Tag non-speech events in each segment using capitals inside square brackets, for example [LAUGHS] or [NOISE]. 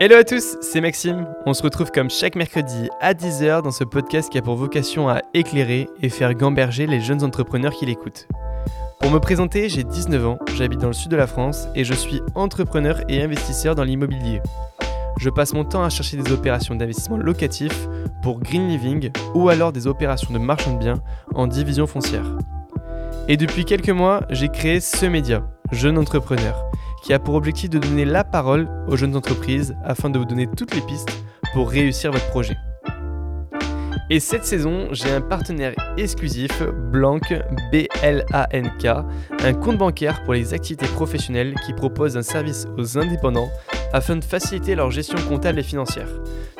Hello à tous, c'est Maxime. On se retrouve comme chaque mercredi à 10h dans ce podcast qui a pour vocation à éclairer et faire gamberger les jeunes entrepreneurs qui l'écoutent. Pour me présenter, j'ai 19 ans, j'habite dans le sud de la France et je suis entrepreneur et investisseur dans l'immobilier. Je passe mon temps à chercher des opérations d'investissement locatif pour Green Living ou alors des opérations de marchand de biens en division foncière. Et depuis quelques mois, j'ai créé ce média, Jeune Entrepreneur, qui a pour objectif de donner la parole aux jeunes entreprises afin de vous donner toutes les pistes pour réussir votre projet. Et cette saison, j'ai un partenaire exclusif, Blanc, B-L-A-N-K, un compte bancaire pour les activités professionnelles qui propose un service aux indépendants afin de faciliter leur gestion comptable et financière.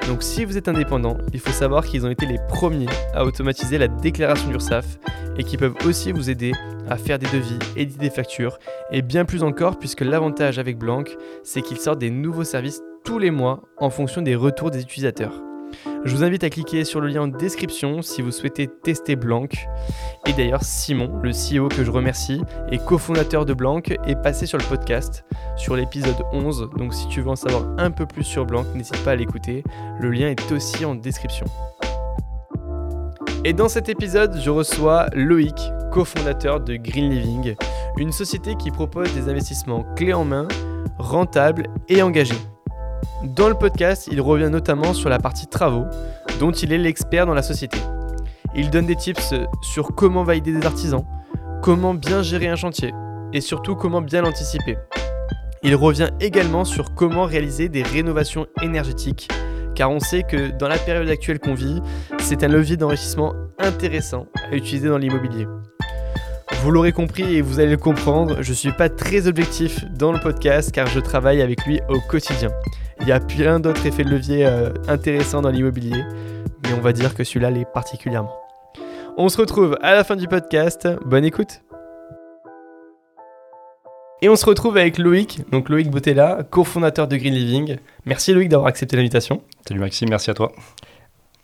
Donc si vous êtes indépendant, il faut savoir qu'ils ont été les premiers à automatiser la déclaration d'URSSAF et qui peuvent aussi vous aider à faire des devis, éditer des factures et bien plus encore puisque l'avantage avec Blanc, c'est qu'ils sortent des nouveaux services tous les mois en fonction des retours des utilisateurs. Je vous invite à cliquer sur le lien en description si vous souhaitez tester Blanc. Et d'ailleurs, Simon, le CEO que je remercie, et cofondateur de Blanc, est passé sur le podcast, sur l'épisode 11. Donc si tu veux en savoir un peu plus sur Blanc, n'hésite pas à l'écouter. Le lien est aussi en description. Et dans cet épisode, je reçois Loïc, cofondateur de Green Living, une société qui propose des investissements clés en main, rentables et engagés. Dans le podcast, il revient notamment sur la partie travaux, dont il est l'expert dans la société. Il donne des tips sur comment valider des artisans, comment bien gérer un chantier, et surtout comment bien l'anticiper. Il revient également sur comment réaliser des rénovations énergétiques, car on sait que dans la période actuelle qu'on vit, c'est un levier d'enrichissement intéressant à utiliser dans l'immobilier. Vous l'aurez compris et vous allez le comprendre, je ne suis pas très objectif dans le podcast car je travaille avec lui au quotidien. Il y a plein d'autres effets de levier euh, intéressants dans l'immobilier, mais on va dire que celui-là l'est particulièrement. On se retrouve à la fin du podcast, bonne écoute et on se retrouve avec Loïc, donc Loïc Botella, cofondateur de Green Living. Merci Loïc d'avoir accepté l'invitation. Salut Maxime, merci à toi.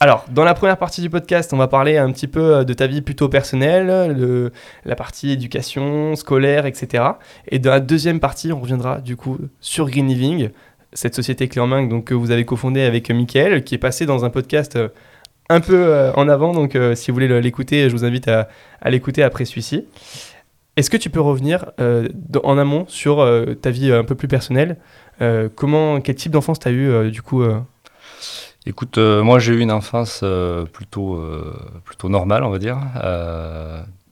Alors, dans la première partie du podcast, on va parler un petit peu euh, de ta vie plutôt personnelle, de la partie éducation, scolaire, etc. Et dans la deuxième partie, on reviendra du coup sur Green Living, cette société clé en main que vous avez cofondée avec Mickaël, qui est passé dans un podcast euh, un peu euh, en avant. Donc, si vous voulez l'écouter, je vous invite à, l'écouter après celui-ci. Est-ce que tu peux revenir en amont sur ta vie un peu plus personnelle comment, Quel type d'enfance tu as eu du coup Écoute, euh, moi j'ai eu une enfance euh, plutôt, euh, plutôt normale, on va dire.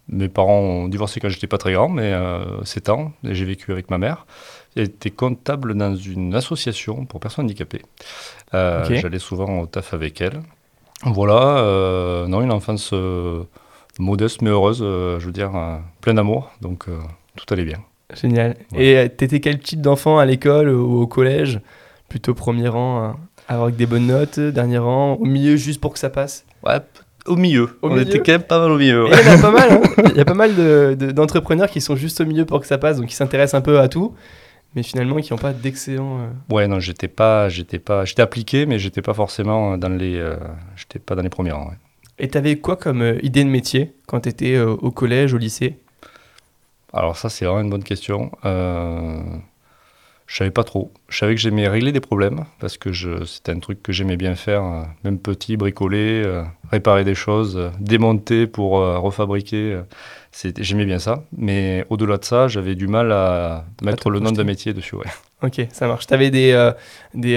mes parents ont divorcé quand j'étais pas très grand, mais 7 ans, et j'ai vécu avec ma mère. J'étais comptable dans une association pour personnes handicapées. J'allais souvent au taf avec elle. Voilà, non, une enfance modeste mais heureuse, je veux dire, pleine d'amour, donc tout allait bien. Génial. Et t'étais quel type d'enfant à l'école ou au collège? Plutôt premier rang hein avec des bonnes notes, dernier rang, au milieu juste pour que ça passe Ouais, au milieu. On était quand même pas mal au milieu. [LAUGHS] Il y a pas mal, hein. Il y a pas mal d'entrepreneurs qui sont juste au milieu pour que ça passe, donc qui s'intéressent un peu à tout, mais finalement qui n'ont pas d'excellent. Euh, ouais, non, j'étais pas, j'étais pas, j'étais appliqué, mais j'étais pas forcément dans les, euh, j'étais pas dans les premiers rangs. Et tu avais quoi comme euh, idée de métier quand tu étais au collège, au lycée? Alors ça, c'est vraiment une bonne question. Je savais pas trop. Je savais que j'aimais régler des problèmes parce que c'était un truc que j'aimais bien faire, euh, même petit, bricoler, euh, réparer des choses, euh, démonter pour refabriquer. J'aimais bien ça. Mais au-delà de ça, j'avais du mal à mettre le nom d'un métier dessus. Ouais. Ok, ça marche. Tu avais des, des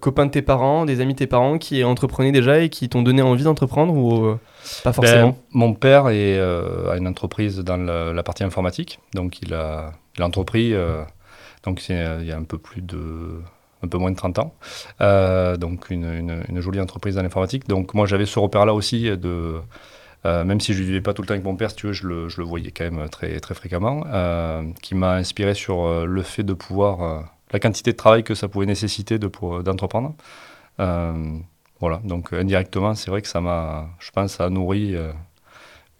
copains de tes parents, des amis de tes parents qui entreprenaient déjà et qui t'ont donné envie d'entreprendre ou pas forcément? ben, Mon père est, a une entreprise dans la, partie informatique. Donc il a, il a entrepris donc c'est il y a un peu plus de un peu moins de 30 ans. Euh, donc une, une, jolie entreprise dans l'informatique. Donc moi j'avais ce repère-là aussi de euh, même si je ne vivais pas tout le temps avec mon père, si tu veux, je le, je le voyais quand même très, très fréquemment, euh, qui m'a inspiré sur le fait de pouvoir, la quantité de travail que ça pouvait nécessiter d'entreprendre. voilà, donc indirectement, c'est vrai que ça m'a, je pense, ça a nourri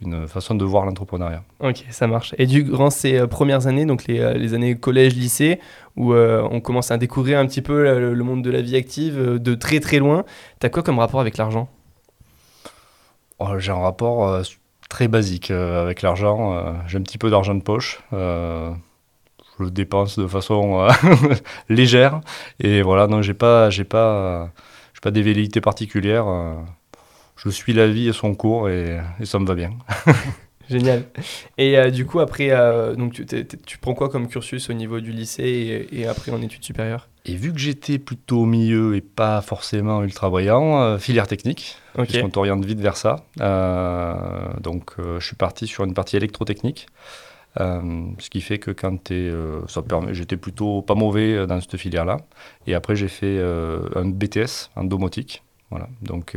une façon de voir l'entrepreneuriat. Ok, ça marche. Et durant ces euh, premières années, donc les, euh, les années collège, lycée, où euh, on commence à découvrir un petit peu le, monde de la vie active de très très loin, tu as quoi comme rapport avec l'argent? Oh, J'ai un rapport très basique avec l'argent. J'ai un petit peu d'argent de poche. je le dépense de façon [LAUGHS] légère. Et voilà, non, j'ai pas, j'ai pas, j'ai pas des velléités particulières. Je suis la vie et son cours et, et ça me va bien. [LAUGHS] Génial. Et euh, du coup, après, euh, donc tu, tu, prends quoi comme cursus au niveau du lycée et, après en études supérieures? Et vu que j'étais plutôt au milieu et pas forcément ultra brillant, euh, filière technique, okay. puisqu'on t'oriente vite vers ça. donc, je suis parti sur une partie électrotechnique. ce qui fait que quand tu es. j'étais plutôt pas mauvais dans cette filière-là. Et après, j'ai fait un BTS en domotique. Voilà. Donc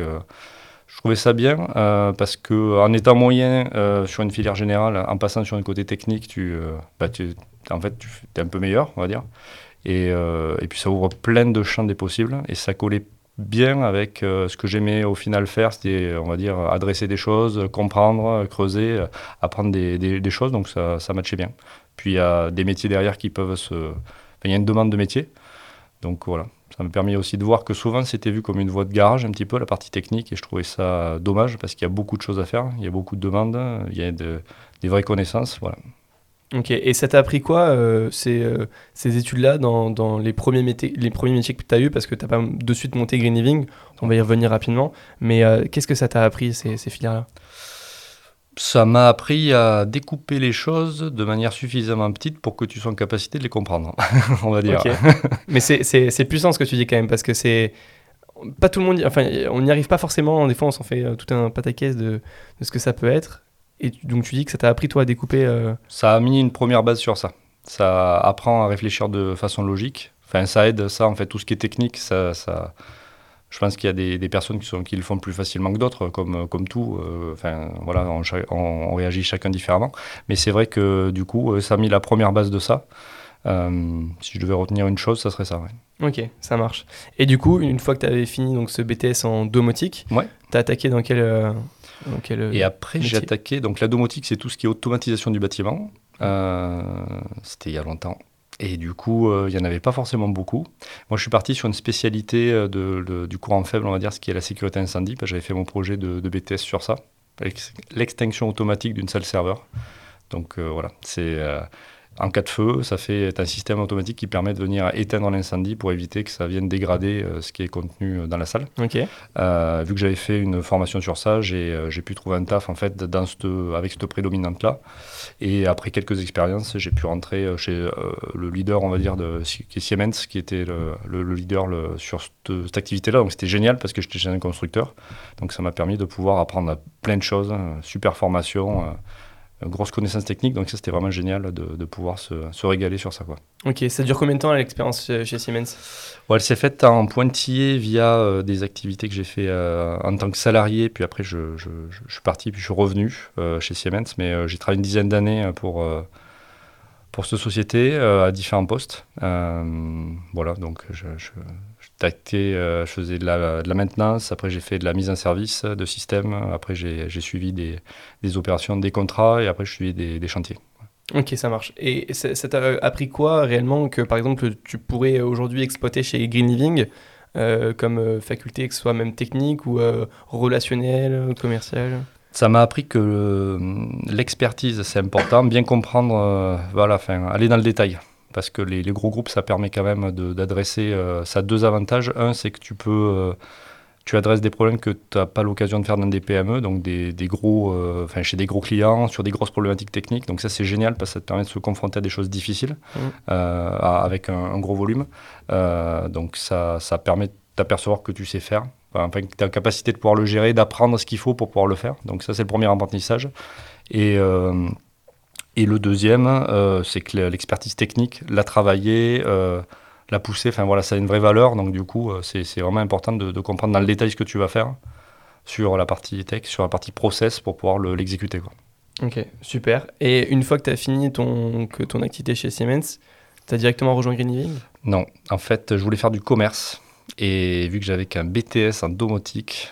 je trouvais ça bien euh, parce que en étant moyen euh, sur une filière générale, en passant sur un côté technique, tu, euh, bah, tu en fait, tu es un peu meilleur, on va dire. Et, et, puis ça ouvre plein de champs des possibles et ça collait bien avec ce que j'aimais au final faire, c'était, on va dire, adresser des choses, comprendre, creuser, apprendre des, des, des choses, donc ça, ça matchait bien. Puis il y a des métiers derrière qui peuvent se... il y a une demande de métier, donc voilà. Ça m'a permis aussi de voir que souvent c'était vu comme une voie de garage un petit peu, la partie technique, et je trouvais ça dommage parce qu'il y a beaucoup de choses à faire, il y a beaucoup de demandes, il y a des vraies connaissances. Voilà. Ok, et ça t'a appris quoi, euh, ces, euh, ces études-là, dans, les, premiers métiers, les premiers métiers que tu as eu Parce que tu n'as pas de suite monté Green Living, on va y revenir rapidement, mais euh, qu'est-ce que ça t'a appris, ces filières-là? Ça m'a appris à découper les choses de manière suffisamment petite pour que tu sois en capacité de les comprendre, [LAUGHS] on va dire. Mais c'est puissant ce que tu dis quand même, parce que c'est. Pas tout le monde. Enfin, on n'y arrive pas forcément. Des fois, on s'en fait euh, tout un pataquès de, de ce que ça peut être. Et donc, tu dis que ça t'a appris, toi, à découper. Euh, ça a mis une première base sur ça. Ça apprend à réfléchir de façon logique. Enfin, ça aide, ça, en fait, tout ce qui est technique, ça. ça je pense qu'il y a des, des personnes qui, sont, qui, le font plus facilement que d'autres, comme, comme tout. Euh, enfin, voilà, on, on, réagit chacun différemment. Mais c'est vrai que du coup, euh, ça a mis la première base de ça. Euh, si je devais retenir une chose, ça serait ça. Ouais. Ok, ça marche. Et du coup, une fois que tu avais fini donc, ce BTS en domotique, ouais. tu as attaqué dans quel, dans quel Et après, j'ai attaqué. Donc, la domotique, c'est tout ce qui est automatisation du bâtiment. C'était il y a longtemps. Et du coup, euh, il n'y en avait pas forcément beaucoup. Moi, je suis parti sur une spécialité euh, de, du courant faible, on va dire, ce qui est la sécurité incendie. J'avais fait mon projet de, BTS sur ça, l'extinction automatique d'une salle serveur. Donc euh, voilà, c'est en cas de feu, ça fait un système automatique qui permet de venir éteindre l'incendie pour éviter que ça vienne dégrader euh, ce qui est contenu euh, dans la salle. Euh, vu que j'avais fait une formation sur ça, j'ai pu trouver un taf en fait dans cette, avec cette prédominante là. Et après quelques expériences, j'ai pu rentrer chez le leader, on va dire, de, qui est Siemens, qui était le, leader sur cette, cette activité-là. Donc c'était génial parce que j'étais chez un constructeur. Donc ça m'a permis de pouvoir apprendre plein de choses, super formation grosse connaissance technique, donc ça c'était vraiment génial de, pouvoir se, se, régaler sur ça. Quoi. Ok, ça dure combien de temps l'expérience chez Siemens? Ouais, Elle s'est faite en pointillé via euh, des activités que j'ai fait euh, en tant que salarié, puis après je, je, je, suis parti, puis je suis revenu euh, chez Siemens, mais j'ai travaillé une dizaine d'années pour, pour cette société à différents postes. voilà, donc je, euh, je faisais de la, de la, maintenance, après j'ai fait de la mise en service de système, après j'ai suivi des, des, opérations, des contrats, et après je suivi des, des chantiers. Ok, ça marche. Et ça t'a appris quoi réellement que par exemple tu pourrais aujourd'hui exploiter chez Green Living euh, comme euh, faculté, que ce soit même technique ou relationnelle, commerciale? Ça m'a appris que l'expertise c'est important, bien comprendre, voilà, enfin, aller dans le détail parce que les, gros groupes, ça permet quand même d'adresser. Euh, ça a deux avantages. Un, c'est que tu peux. Euh, tu adresses des problèmes que tu n'as pas l'occasion de faire dans des PME, donc des, gros, euh, chez des gros clients, sur des grosses problématiques techniques. Donc ça, c'est génial parce que ça te permet de se confronter à des choses difficiles mmh. avec un, gros volume. donc ça, ça permet de t'apercevoir que tu sais faire, enfin, que tu as la capacité de pouvoir le gérer, d'apprendre ce qu'il faut pour pouvoir le faire. Donc ça, c'est le premier apprentissage. Et et le deuxième, euh, c'est que l'expertise technique, la travailler, euh, la pousser, enfin voilà, ça a une vraie valeur. Donc du coup, euh, c'est vraiment important de, comprendre dans le détail ce que tu vas faire sur la partie tech, sur la partie process pour pouvoir l'exécuter. Ok, super. Et une fois que tu as fini ton, que ton activité chez Siemens, tu as directement rejoint Green Living? Non, en fait, je voulais faire du commerce. Et vu que j'avais qu'un BTS en domotique,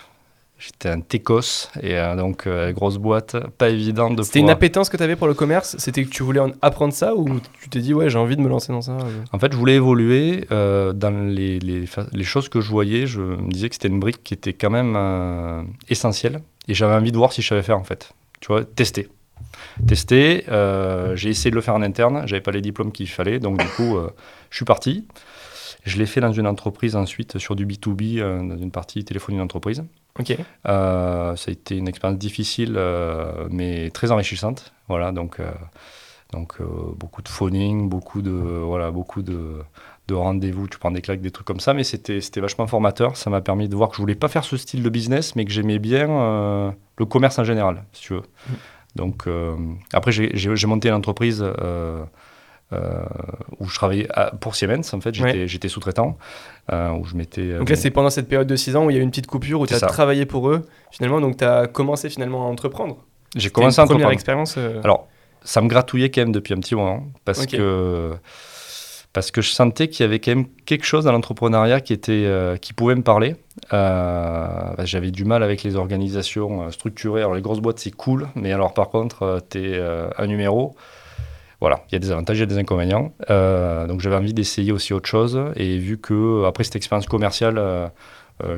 J'étais un Técos et euh, donc euh, grosse boîte, pas évident de C'était une appétence que tu avais pour le commerce? C'était que tu voulais apprendre ça ou tu t'es dit ouais j'ai envie de me lancer dans ça euh? En fait je voulais évoluer dans les, les, les, choses que je voyais, je me disais que c'était une brique qui était quand même essentielle et j'avais envie de voir si je savais faire en fait, tu vois, tester. Testé, j'ai essayé de le faire en interne, j'avais pas les diplômes qu'il fallait, donc du coup, je suis parti. Je l'ai fait dans une entreprise ensuite sur du B2B, dans une partie téléphonie d'entreprise. Ok. ça a été une expérience difficile, mais très enrichissante. Voilà, donc, donc beaucoup de phoning, beaucoup de, voilà, beaucoup de, de rendez-vous, tu prends des claques, des trucs comme ça, mais c'était vachement formateur. Ça m'a permis de voir que je voulais pas faire ce style de business, mais que j'aimais bien euh, le commerce en général, si tu veux. Mm. Donc, euh, après, j'ai monté une entreprise euh, où je travaillais pour Siemens, en fait, j'étais sous-traitant. où je m'étais. Donc là, c'est pendant cette période de 6 ans où il y a eu une petite coupure, où tu as travaillé pour eux, finalement, donc tu as commencé finalement à entreprendre. J'ai commencé à entreprendre. première expérience Alors, ça me gratouillait quand même depuis un petit moment, parce que parce que je sentais qu'il y avait quand même quelque chose dans l'entrepreneuriat qui, était, euh, qui pouvait me parler. Euh, bah, j'avais du mal avec les organisations euh, structurées. Alors les grosses boîtes, c'est cool, mais alors par contre, tu es un numéro. Voilà, il y a des avantages, il y a des inconvénients. donc j'avais envie d'essayer aussi autre chose. Et vu que après cette expérience commerciale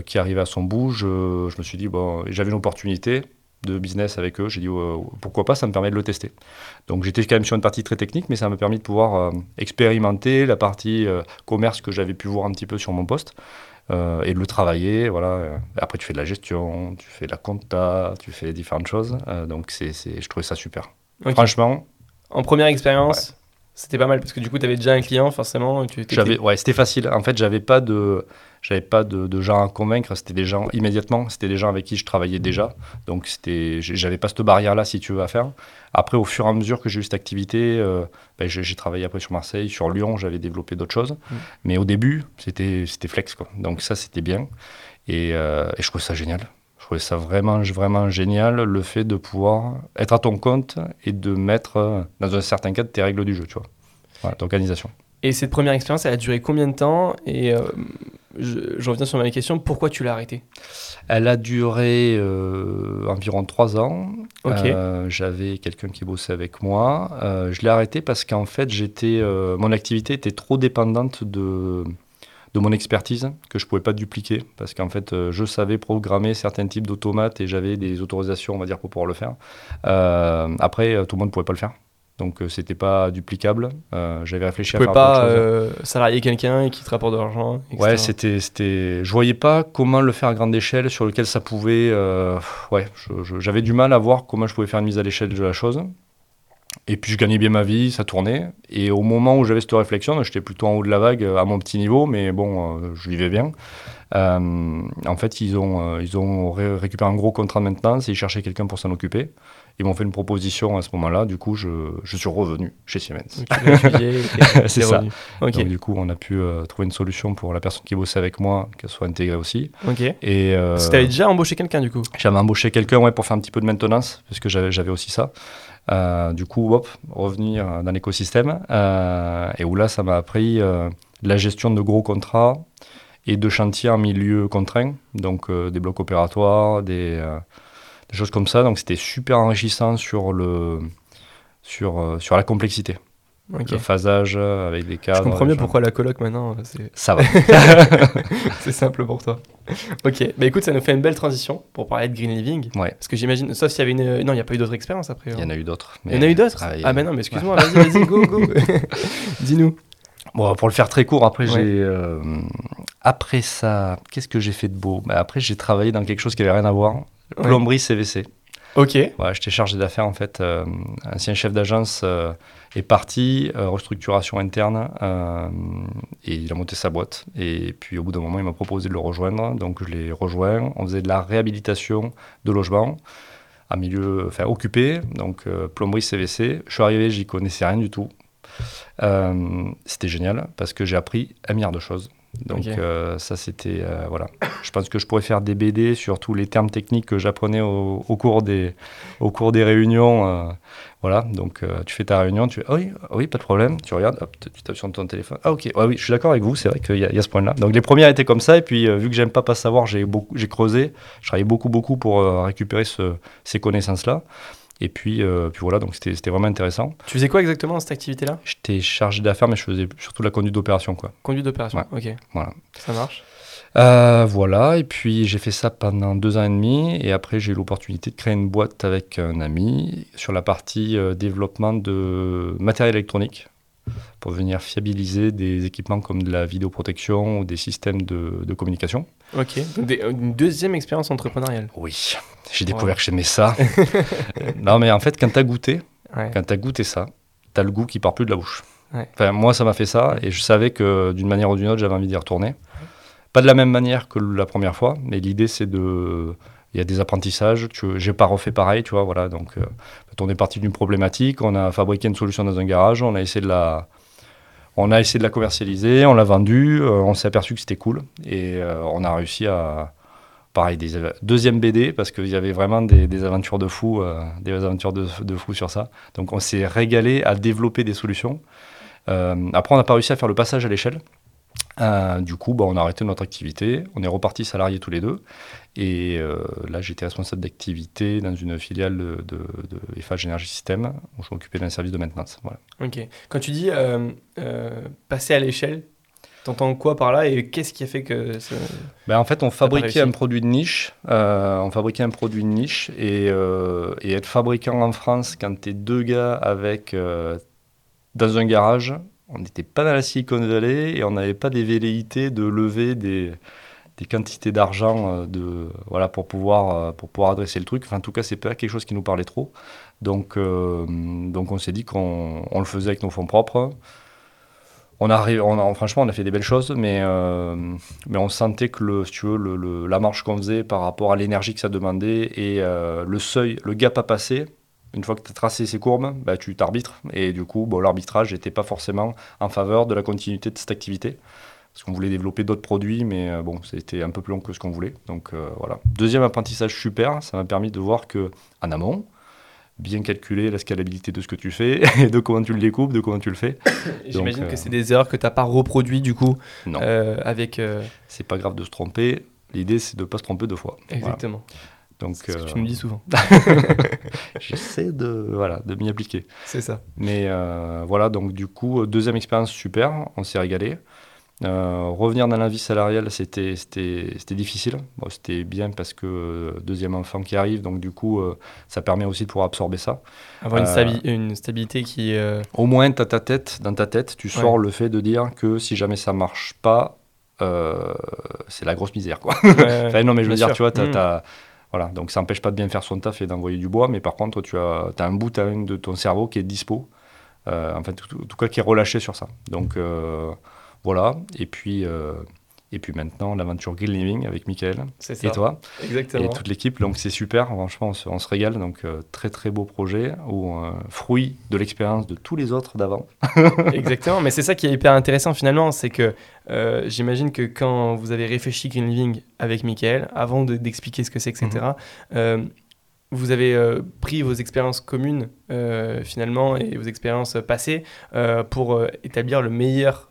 qui arrivait à son bout, je, je me suis dit, bon, j'avais une opportunité de business avec eux. J'ai dit euh, pourquoi pas, ça me permet de le tester. Donc j'étais quand même sur une partie très technique, mais ça m'a permis de pouvoir euh, expérimenter la partie euh, commerce que j'avais pu voir un petit peu sur mon poste. et de le travailler, voilà. Après, tu fais de la gestion, tu fais de la compta, tu fais différentes choses. donc, c'est, je trouvais ça super. Franchement. En première expérience, c'était pas mal parce que du coup, tu avais déjà un client, forcément. Tu ouais, c'était facile. En fait, j'avais pas de, j'avais pas de, gens à convaincre. C'était des gens immédiatement. C'était des gens avec qui je travaillais déjà. Donc, c'était, j'avais pas cette barrière-là, si tu veux, à faire. Après, au fur et à mesure que j'ai eu cette activité, euh, ben, j'ai, travaillé après sur Marseille, sur Lyon. J'avais développé d'autres choses. Mm. Mais au début, c'était, c'était flex, quoi. Donc ça, c'était bien. Et, euh, et je trouvais ça génial. Je trouvais ça vraiment, vraiment génial, le fait de pouvoir être à ton compte et de mettre, euh, dans un certain cadre, tes règles du jeu, tu vois. Voilà, d'organisation. Et cette première expérience, elle a duré combien de temps? Et euh, je, reviens sur ma question, pourquoi tu l'as arrêtée Elle a duré euh, environ trois ans. J'avais quelqu'un qui bossait avec moi. je l'ai arrêtée parce qu'en fait, j'étais, mon activité était trop dépendante de, de mon expertise que je ne pouvais pas dupliquer parce qu'en fait euh, je savais programmer certains types d'automates et j'avais des autorisations on va dire pour pouvoir le faire. Euh, après tout le monde ne pouvait pas le faire. Donc euh, c'était pas duplicable. J'avais réfléchi à faire pas euh, salarier quelqu'un qui te rapporte de l'argent. Ouais, c'était c'était. Je voyais pas comment le faire à grande échelle, sur lequel ça pouvait. ouais, j'avais du mal à voir comment je pouvais faire une mise à l'échelle de la chose. Et puis je gagnais bien ma vie, ça tournait. Et au moment où j'avais cette réflexion, j'étais plutôt en haut de la vague à mon petit niveau, mais bon, euh, je vivais bien. Euh, en fait, ils ont, euh, ils ont récupéré un gros contrat de maintenance et ils cherchaient quelqu'un pour s'en occuper. Ils m'ont fait une proposition à ce moment-là. Du coup, je, je suis revenu chez Siemens. [LAUGHS] C'est ça. Donc, du coup, on a pu trouver une solution pour la personne qui bossait avec moi, qu'elle soit intégrée aussi. Ok. Et, tu avais déjà embauché quelqu'un, du coup? J'avais embauché quelqu'un ouais, pour faire un petit peu de maintenance, parce que j'avais aussi ça. Euh, du coup, hop, revenir dans l'écosystème. Euh, et où là, ça m'a appris euh, la gestion de gros contrats et de chantiers en milieu contraint, donc des blocs opératoires, des, des, choses comme ça. Donc c'était super enrichissant sur, le, sur, sur la complexité. Le phasage avec des cadres. Je comprends mieux pourquoi la coloc maintenant. Ça va. [LAUGHS] c'est simple pour toi. Ok, bah écoute, ça nous fait une belle transition pour parler de Green Living. Ouais. Parce que j'imagine, sauf s'il y avait une. Non, il n'y a pas eu d'autres expériences après. Il y en a eu d'autres. Il y en a eu d'autres Ah, ah mais non, mais excuse-moi, vas-y, vas-y, go, go. [LAUGHS] Dis-nous. Bon, pour le faire très court, après, j'ai. Euh, après ça, qu'est-ce que j'ai fait de beau? Bah, Après, j'ai travaillé dans quelque chose qui n'avait rien à voir. Plomberie CVC. Ok. Voilà, j'étais chargé d'affaires en fait. Euh, ancien chef d'agence euh, est parti, euh, restructuration interne, et il a monté sa boîte. Et puis au bout d'un moment, il m'a proposé de le rejoindre. Donc je l'ai rejoint. On faisait de la réhabilitation de logements à milieu, enfin occupé, donc plomberie CVC. Je suis arrivé, j'y connaissais rien du tout. C'était génial parce que j'ai appris un milliard de choses. Donc euh, ça c'était euh, voilà. Je pense que je pourrais faire des BD sur tous les termes techniques que j'apprenais au, cours des au cours des réunions. Euh, voilà. Donc tu fais ta réunion, tu ah oui ah oui pas de problème. Tu regardes, tu tapes sur ton téléphone. Ah ok. oui, je suis d'accord avec vous. C'est vrai qu'il y, a ce point-là. Donc les premières étaient comme ça et puis vu que j'aime pas pas savoir, j'ai beaucoup j'ai creusé. Je travaillais beaucoup beaucoup pour récupérer ce, ces connaissances là. Et puis, euh, puis voilà, donc c'était vraiment intéressant. Tu faisais quoi exactement dans cette activité-là? J'étais chargé d'affaires, mais je faisais surtout la conduite d'opération. quoi. Conduite d'opération. Ok. Voilà. Ça marche. Euh, voilà, et puis j'ai fait ça pendant deux ans et demi, et après j'ai eu l'opportunité de créer une boîte avec un ami sur la partie euh, développement de matériel électronique pour venir fiabiliser des équipements comme de la vidéoprotection ou des systèmes de, de communication. Ok. Des- une deuxième expérience entrepreneuriale. Oui, j'ai découvert que j'aimais ça. [LAUGHS] non, mais en fait, quand tu as goûté, Ouais. quand tu as goûté ça, tu as le goût qui part plus de la bouche. Ouais. Enfin, moi, ça m'a fait ça, et je savais que d'une manière ou d'une autre, j'avais envie d'y retourner. Pas de la même manière que la première fois, mais l'idée, c'est de. Il y a des apprentissages, tu... j'ai pas refait pareil, tu vois, voilà. Donc, euh, on est parti d'une problématique, on a fabriqué une solution dans un garage, on a essayé de la. On a essayé de la commercialiser, on l'a vendue, euh, on s'est aperçu que c'était cool, et euh, on a réussi à. Pareil, des deuxième BD, parce qu'il y avait vraiment des, aventures de fous, euh, des de, de sur ça. Donc, on s'est régalé à développer des solutions. Après, on n'a pas réussi à faire le passage à l'échelle. Euh, du coup, bah, on a arrêté notre activité. On est repartis salariés tous les deux. Et euh, là, j'étais responsable d'activité dans une filiale de, de, de Eiffage Energy System, où je m'occupais d'un service de maintenance. Voilà. Ok. Quand tu dis euh, passer à l'échelle, t'entends quoi par là et qu'est-ce qui a fait que ça... Ben, en fait, on fabriquait un produit de niche. euh, on fabriquait un produit de niche. Et, euh, et être fabricant en France, quand tu es deux gars avec, euh, dans un garage, on n'était pas dans la Silicon Valley et on n'avait pas des velléités de lever des, des quantités d'argent euh, de, voilà, pour, pouvoir, euh, pour pouvoir adresser le truc. Enfin, en tout cas, c'est pas quelque chose qui nous parlait trop. Donc, euh, donc on s'est dit qu'on on le faisait avec nos fonds propres. On a, on a- franchement, on a fait des belles choses, mais, mais on sentait que le, tu veux, le, le- la marche qu'on faisait par rapport à l'énergie que ça demandait et le seuil, le gap à passer, une fois que tu as tracé ces courbes, bah, tu t'arbitres. Et du coup, bon, l'arbitrage n'était pas forcément en faveur de la continuité de cette activité. Parce qu'on voulait développer d'autres produits, mais euh, bon, c'était un peu plus long que ce qu'on voulait. Donc euh, voilà. Deuxième apprentissage super, ça m'a permis de voir que en amont, bien calculer la scalabilité de ce que tu fais, [LAUGHS] et de comment tu le découpes, de comment tu le fais. [COUGHS] J'imagine euh, que c'est des erreurs que t'as pas reproduit du coup Non. avec... c'est pas grave de se tromper. L'idée, c'est de ne pas se tromper deux fois. Voilà. Donc, ce que euh, tu nous dis souvent. [LAUGHS] j'essaie de, voilà, de m'y appliquer. C'est ça. Mais euh, voilà, donc du coup, deuxième expérience super, on s'est régalé. Euh, revenir dans la vie salariale, c'était difficile. Bon, c'était bien parce que euh, deuxième enfant qui arrive, donc du coup, euh, ça permet aussi de pouvoir absorber ça. Avoir une, Euh, stabi- une stabilité qui... euh, Au moins, ta tête, dans ta tête, tu sors le fait de dire que si jamais ça marche pas, euh, c'est la grosse misère, quoi. ouais, [LAUGHS] Enfin, non, mais je veux dire, sûr. tu vois, t'as, Mm. t'as- voilà, donc ça n'empêche pas de bien faire son taf et d'envoyer du bois, mais par contre, tu as, un bout de ton cerveau qui est dispo, euh, en tout cas, qui est relâché sur ça. Donc, euh, voilà, et puis, euh, et puis maintenant, l'aventure Green Living avec ça. et toi, Exactement. et toute l'équipe, donc c'est super, franchement, on se, on se régale, donc euh, très très beau projet, ou euh, fruit de l'expérience de tous les autres d'avant. [LAUGHS] Exactement, mais c'est ça qui est hyper intéressant finalement, c'est que euh, j'imagine que quand vous avez réfléchi Green Living avec Michael, avant de- d'expliquer ce que c'est, etc., Mhm. euh, vous avez pris vos expériences communes finalement et vos expériences passées pour établir le meilleur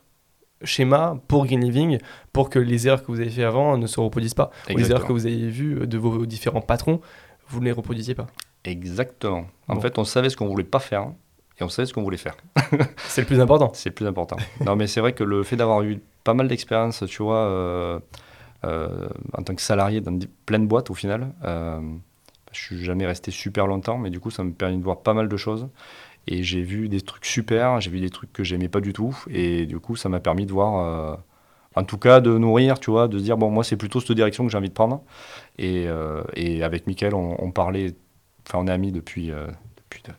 schéma pour Green Living pour que les erreurs que vous avez fait avant ne se reproduisent pas. Ou les erreurs que vous avez vues de vos différents patrons, vous ne les reproduisiez pas. Exactement. En Bon. fait, on savait ce qu'on voulait pas faire, et on savait ce qu'on voulait faire. [LAUGHS] C'est le plus important. C'est le plus important. [LAUGHS] non, mais c'est vrai que le fait d'avoir eu pas mal d'expérience, tu vois, euh, euh, en tant que salarié dans plein de boîtes au final, euh, je suis jamais resté super longtemps, mais du coup, ça me permet de voir pas mal de choses. Et j'ai vu des trucs super, j'ai vu des trucs que j'aimais pas du tout, et du coup, ça m'a permis de voir, euh, en tout cas, de nourrir, tu vois, de se dire, bon, moi, c'est plutôt cette direction que j'ai envie de prendre. Et, euh, et avec Mickaël, on, on parlait, enfin, on est amis depuis, euh, depuis de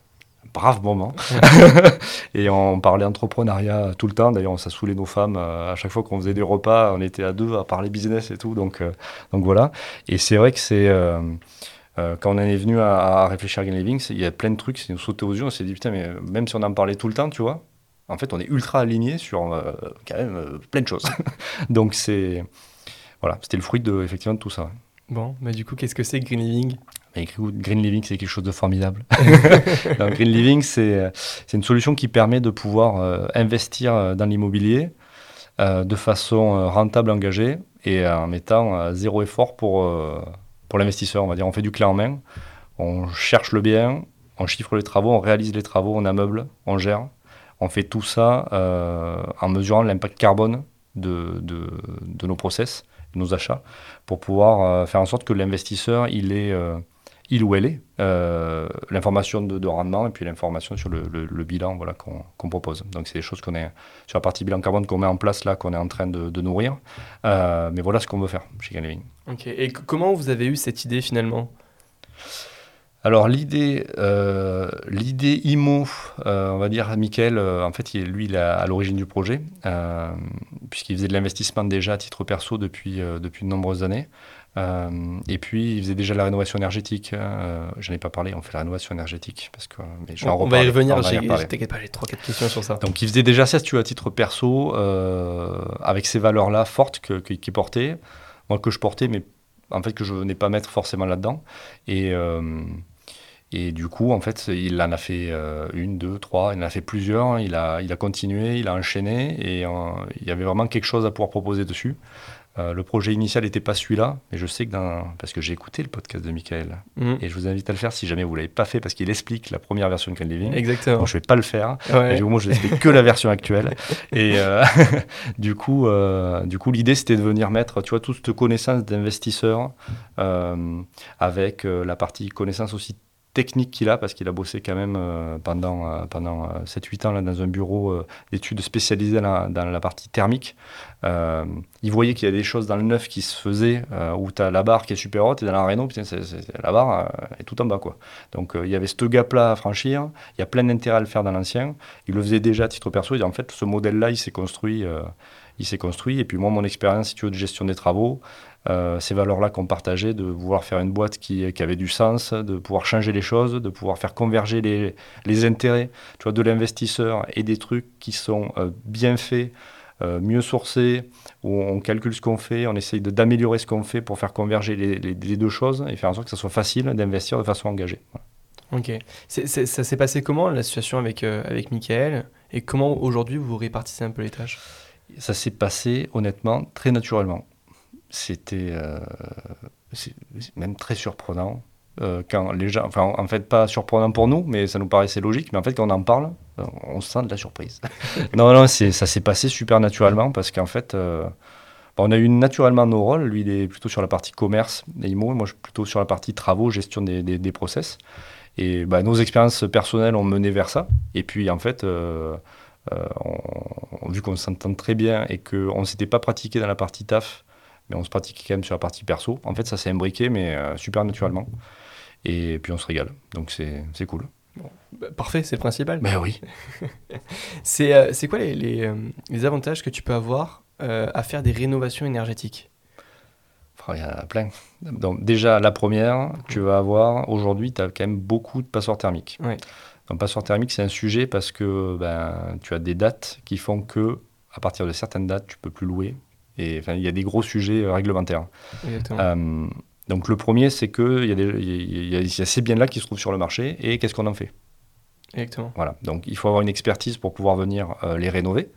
braves moments. [LAUGHS] [LAUGHS] et on parlait entrepreneuriat tout le temps. D'ailleurs, ça saoulait nos femmes. à chaque fois qu'on faisait des repas, on était à deux à parler business et tout. Donc, donc voilà. Et c'est vrai que c'est. Euh, quand on en est venu à, à réfléchir à Green Living, il y a plein de trucs qui nous sautaient aux yeux. On s'est dit, putain, mais euh, même si on en parlait tout le temps, tu vois, en fait, on est ultra aligné sur euh, quand même euh, plein de choses. [LAUGHS] donc, c'est. Voilà, c'était le fruit de, effectivement, de tout ça. Bon, bah du coup, qu'est-ce que c'est Green Living? Mais Green Living, c'est quelque chose de formidable. [LAUGHS] Green Living, c'est une solution qui permet de pouvoir investir dans l'immobilier de façon rentable, engagée et en mettant zéro effort pour, pour l'investisseur. On va dire, on fait du clé en main, on cherche le bien, on chiffre les travaux, on réalise les travaux, on ameuble, on gère. On fait tout ça euh, en mesurant l'impact carbone de, nos process, de nos achats, pour pouvoir euh, faire en sorte que l'investisseur, il est il ou elle est, euh, l'information de, rendement et puis l'information sur le, bilan voilà, qu'on propose. Donc c'est des choses qu'on est sur la partie bilan carbone qu'on met en place là, qu'on est en train de, nourrir. Euh, mais voilà ce qu'on veut faire chez Canleving. Ok. Et comment vous avez eu cette idée finalement? Alors l'idée, euh, l'idée IMO, on va dire, Michael, en fait, lui, il est à l'origine du projet, puisqu'il faisait de l'investissement déjà à titre perso depuis, depuis de nombreuses années. Euh, et puis, il faisait déjà la rénovation énergétique. Euh, je n'en ai pas parlé, on fait la rénovation énergétique. Parce que, mais je on, va y revenir, t'inquiète pas, j'ai 3-4 questions sur ça. Donc, il faisait déjà ça, tu à titre perso, euh, avec ces valeurs-là fortes qu'il que, portait, moi que je portais, mais en fait que je venais pas mettre forcément là-dedans. Et, et du coup, en fait, il en a fait une, deux, trois, il en a fait plusieurs, il a, il a continué, il a enchaîné, et il y avait vraiment quelque chose à pouvoir proposer dessus. Euh, le projet initial n'était pas celui-là, mais je sais que dans... parce que j'ai écouté le podcast de Michael mm. et je vous invite à le faire si jamais vous l'avez pas fait parce qu'il explique la première version de Ken Living. Exactement. je vais pas le faire. Ouais. moi, je n'ai que la version actuelle. [LAUGHS] Et euh, [LAUGHS] du coup, euh, du coup, l'idée c'était de venir mettre, tu vois, toute cette connaissance d'investisseur avec la partie connaissance aussi technique qu'il a, parce qu'il a bossé quand même euh, pendant, euh, pendant 7-8 euh, ans là, dans un bureau d'études spécialisé dans, la partie thermique. il voyait qu'il y a des choses dans le neuf qui se faisaient, où tu as la barre qui est super haute, et dans la Renault, putain, la barre est tout en bas. Quoi. Donc il y avait ce gap-là à franchir, il y a plein d'intérêt à le faire dans l'ancien. Il le faisait déjà à titre perso, et en fait, ce modèle-là, il s'est construit il s'est construit. Et puis moi, mon expérience, si de gestion des travaux, euh, ces valeurs-là qu'on partageait, de vouloir faire une boîte qui, qui, avait du sens, de pouvoir changer les choses, de pouvoir faire converger les, les intérêts tu vois, de l'investisseur et des trucs qui sont euh, bien faits, euh, mieux sourcés, où on calcule ce qu'on fait, on essaye d'améliorer ce qu'on fait pour faire converger les, les, deux choses et faire en sorte que ça soit facile d'investir de façon engagée. Ok. ça s'est passé comment la situation avec, avec Michael et comment aujourd'hui vous répartissez un peu les tâches? Ça s'est passé honnêtement très naturellement c'était euh, même très surprenant. Euh, quand les gens, enfin en fait pas surprenant pour nous, mais ça nous paraissait logique. Mais en fait quand on en parle, euh, on sent de la surprise. [LAUGHS] non non, ça s'est passé super naturellement parce qu'en fait, on a eu naturellement nos rôles. Lui il est plutôt sur la partie commerce et moi je suis plutôt sur la partie travaux, gestion des, des, process. Et bah, nos expériences personnelles ont mené vers ça. Et puis en fait, vu qu'on s'entend très bien et qu'on ne s'était pas pratiqué dans la partie taf mais on se pratique quand même sur la partie perso. En fait, ça s'est imbriqué, mais euh, super naturellement. Et puis on se régale. Donc c'est cool. Bah, parfait, c'est le principal. Ben oui. [LAUGHS] Euh, c'est quoi les, les, euh, les, avantages que tu peux avoir à faire des rénovations énergétiques? Il y en a plein. Donc, déjà, la première, tu vas avoir, aujourd'hui, tu as quand même beaucoup de passoires thermiques. Oui. Donc, passoires thermiques, c'est un sujet parce que ben, tu as des dates qui font que, à partir de certaines dates, tu peux plus louer et il y a des gros sujets euh, réglementaires. Euh, donc le premier, c'est qu'il y, a y, a, y a ces biens-là qui se trouvent sur le marché et qu'est-ce qu'on en fait? Exactement. Voilà. Donc il faut avoir une expertise pour pouvoir venir euh, les rénover,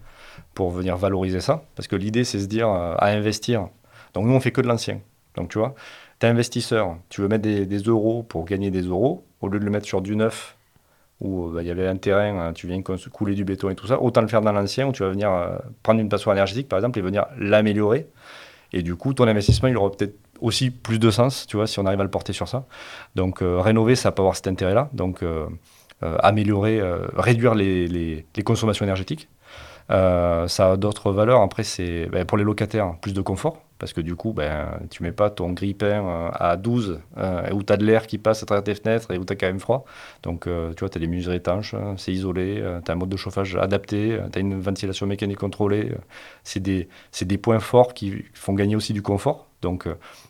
pour venir valoriser ça. Parce que l'idée, c'est se dire à investir. Donc nous, on fait que de l'ancien. Donc tu vois, tu es investisseur, tu veux mettre des, des, euros pour gagner des euros, au lieu de le mettre sur du neuf où euh, bah, il y avait un terrain, hein, tu viens couler du béton et tout ça, autant le faire dans l'ancien où tu vas venir euh, prendre une passoire énergétique par exemple et venir l'améliorer. Et du coup, ton investissement, il aura peut-être aussi plus de sens, tu vois, si on arrive à le porter sur ça. Donc, euh, rénover, ça peut avoir cet intérêt-là. Donc, améliorer, réduire les, consommations énergétiques. ça a d'autres valeurs. Après, c'est ben, pour les locataires, plus de confort parce que du coup, ben, tu mets pas ton grille-pain euh, à 12, euh, où tu as de l'air qui passe à travers tes fenêtres et où tu as quand même froid. Donc, euh, tu vois, tu as des mesures étanches, c'est isolé, tu as un mode de chauffage adapté, tu as une ventilation mécanique contrôlée. c'est des, des, points forts qui font gagner aussi du confort. Donc,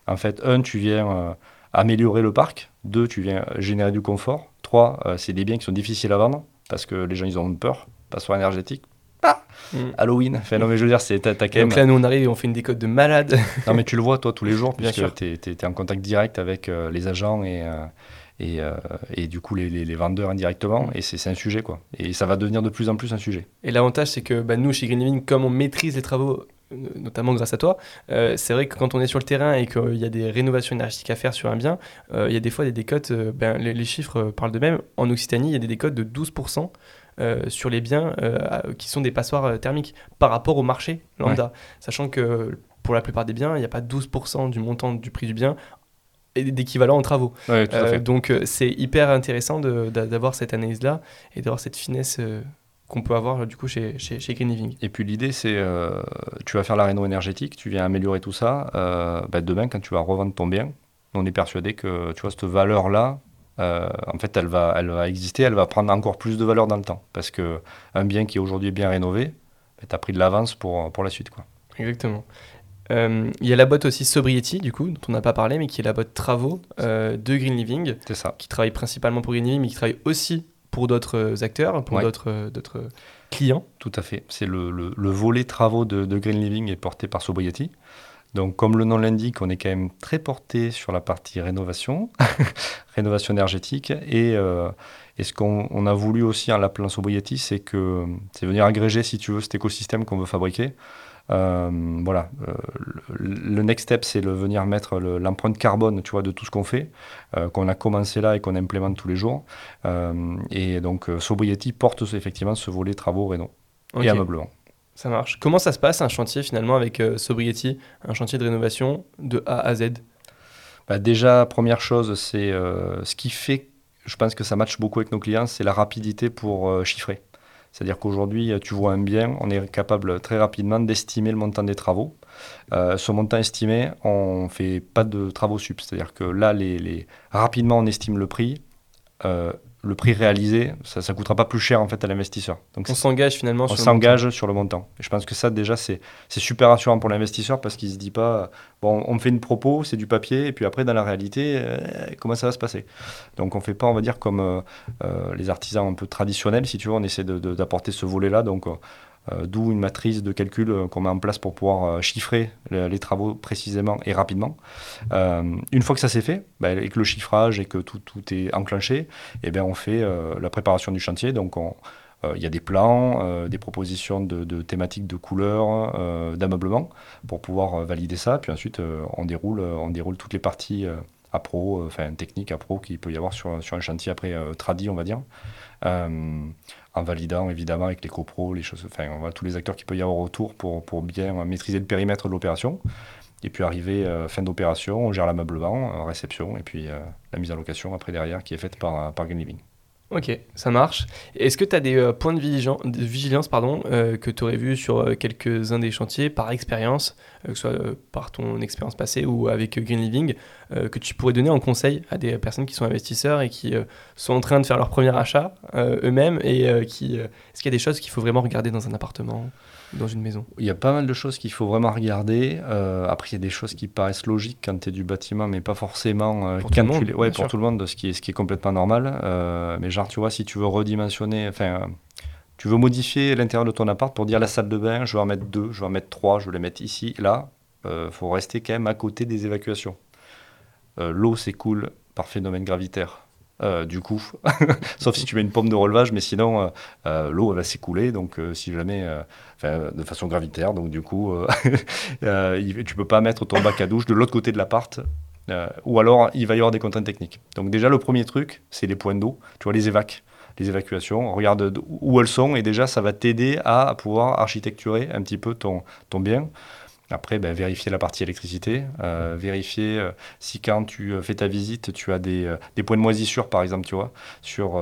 en fait, un, tu viens améliorer le parc. Deux, tu viens générer du confort. Trois, c'est des biens qui sont difficiles à vendre parce que les gens, ils ont peur, passoire énergétique, ah mm. Halloween. Enfin, non, mais je veux dire, c'est, quand même. Donc là, nous, on arrive et on fait une décote de malade. [LAUGHS] non, mais tu le vois, toi, tous les jours, puisque tu es, en contact direct avec euh, les agents et, euh, et, euh, et, du coup, les, les, vendeurs indirectement. Mm. Et c'est, un sujet, quoi. Et ça va devenir de plus en plus un sujet. Et l'avantage, c'est que bah, nous, chez Green Living, comme on maîtrise les travaux notamment grâce à toi. c'est vrai que quand on est sur le terrain et qu'il y a des rénovations énergétiques à faire sur un bien, il y a des fois des décotes, ben, les, chiffres parlent d'eux-mêmes. En Occitanie, il y a des décotes de 12%. Sur les biens qui sont des passoires thermiques par rapport au marché lambda. Sachant que pour la plupart des biens, il n'y a pas 12% du montant du prix du bien d'équivalent en travaux. donc c'est hyper intéressant d'avoir cette analyse-là et d'avoir cette finesse qu'on peut avoir du coup chez, chez, chez, Green Living. Et puis l'idée, c'est euh, tu vas faire la réno énergétique, tu viens améliorer tout ça. Euh, bah, demain, quand tu vas revendre ton bien, on est persuadé que tu vois cette valeur-là, euh, en fait, elle va, elle va exister, elle va prendre encore plus de valeur dans le temps. Parce que un bien qui aujourd'hui est bien rénové, bah, tu as pris de l'avance pour, pour la suite. Quoi. Exactement. Il y a la boîte aussi Sobriety, du coup, dont on n'a pas parlé, mais qui est la boîte travaux de Green Living. C'est ça. Qui travaille principalement pour Green Living, mais qui travaille aussi pour d'autres euh, acteurs, pour d'autres euh, d'autres clients. Tout à fait. C'est le, le, volet travaux de, Green Living est porté par Sobriety. Donc, comme le nom l'indique, on est quand même très porté sur la partie rénovation, [LAUGHS] rénovation énergétique. Et, euh, et ce qu'on a voulu aussi en l'appelant Sobriety, c'est que c'est venir agréger, si tu veux, cet écosystème qu'on veut fabriquer. Euh, voilà, euh, le next step, c'est de venir mettre l'empreinte carbone, tu vois, de tout ce qu'on fait, qu'on a commencé là et qu'on implémente tous les jours. et donc, Sobriety porte effectivement ce volet travaux réno et ameublement. Ça marche. Comment ça se passe un chantier finalement avec Sobriety, un chantier de rénovation de A à Z? Bah, Déjà, première chose, c'est ce qui fait, je pense que ça matche beaucoup avec nos clients, c'est la rapidité pour chiffrer. C'est-à-dire qu'aujourd'hui, tu vois un bien, on est capable très rapidement d'estimer le montant des travaux. Euh, ce montant estimé, on ne fait pas de travaux sup. C'est-à-dire que là, les, rapidement, on estime le prix. Euh, le prix réalisé, ça ne coûtera pas plus cher en fait à l'investisseur. Donc on s'engage finalement on s'engage sur le montant. Et je pense que ça déjà c'est super rassurant pour l'investisseur parce qu'il se dit pas bon on me fait une propos, c'est du papier et puis après dans la réalité euh, comment ça va se passer? Donc on fait pas on va dire comme euh, euh, les artisans un peu traditionnels si tu veux, on essaie d'apporter ce volet là donc d'où une matrice de calcul euh, qu'on met en place pour pouvoir euh, chiffrer les, travaux précisément et rapidement. une fois que ça s'est fait, bah, et que le chiffrage et que tout, tout est enclenché, et eh bien on fait la préparation du chantier. Donc il y a des plans, des propositions de, thématiques de couleurs, d'ameublement pour pouvoir valider ça. Puis ensuite, on, déroule, on déroule toutes les parties à enfin techniques à pro qu'il peut y avoir sur, sur un chantier après tradi, on va dire en validant évidemment avec les copros, les choses, enfin, voit tous les acteurs qui peut y avoir autour pour, pour bien maîtriser le périmètre de l'opération. Et puis arrivé euh, fin d'opération, on gère l'ameublement, réception et puis euh, la mise en location après derrière qui est faite par, par Living. Ok, ça marche. Est-ce que tu as des euh, points de, vigilance, pardon, euh, que tu aurais vu sur euh, quelques-uns des chantiers par expérience, que ce soit par ton expérience passée ou avec Green Living, que tu pourrais donner en conseil à des personnes qui sont investisseurs et qui sont en train de faire leur premier achat eux-mêmes et qui... Est-ce qu'il y a des choses qu'il faut vraiment regarder dans un appartement? Dans une maison Il y a pas mal de choses qu'il faut vraiment regarder. Euh, après, il y a des choses qui paraissent logiques quand tu es du bâtiment, mais pas forcément euh, pour, tout le, monde, ouais, pour tout le monde, ce qui est, ce qui est complètement normal. Euh, mais genre, tu vois, si tu veux redimensionner, enfin, tu veux modifier l'intérieur de ton appart pour dire la salle de bain, je vais en mettre deux, je vais en mettre trois, je vais les mettre ici. Là, il faut rester quand même à côté des évacuations. L'eau s'écoule par phénomène gravitaire. Euh, du coup, [LAUGHS] sauf si tu mets une pompe de relevage, mais sinon euh, euh, l'eau va s'écouler, donc si jamais, de façon gravitaire, donc du coup, [LAUGHS] tu peux pas mettre ton bac à douche de l'autre côté de l'appart, ou alors il va y avoir des contraintes techniques. Donc déjà le premier truc, c'est les points d'eau, tu vois les évacs, les évacuations, regarde où elles sont et déjà ça va t'aider à pouvoir architecturer un petit peu ton, ton bien. Après, ben, vérifier la partie électricité, euh, vérifier euh, si quand tu euh, fais ta visite, tu as des, points de moisissure, par exemple, tu vois, sur,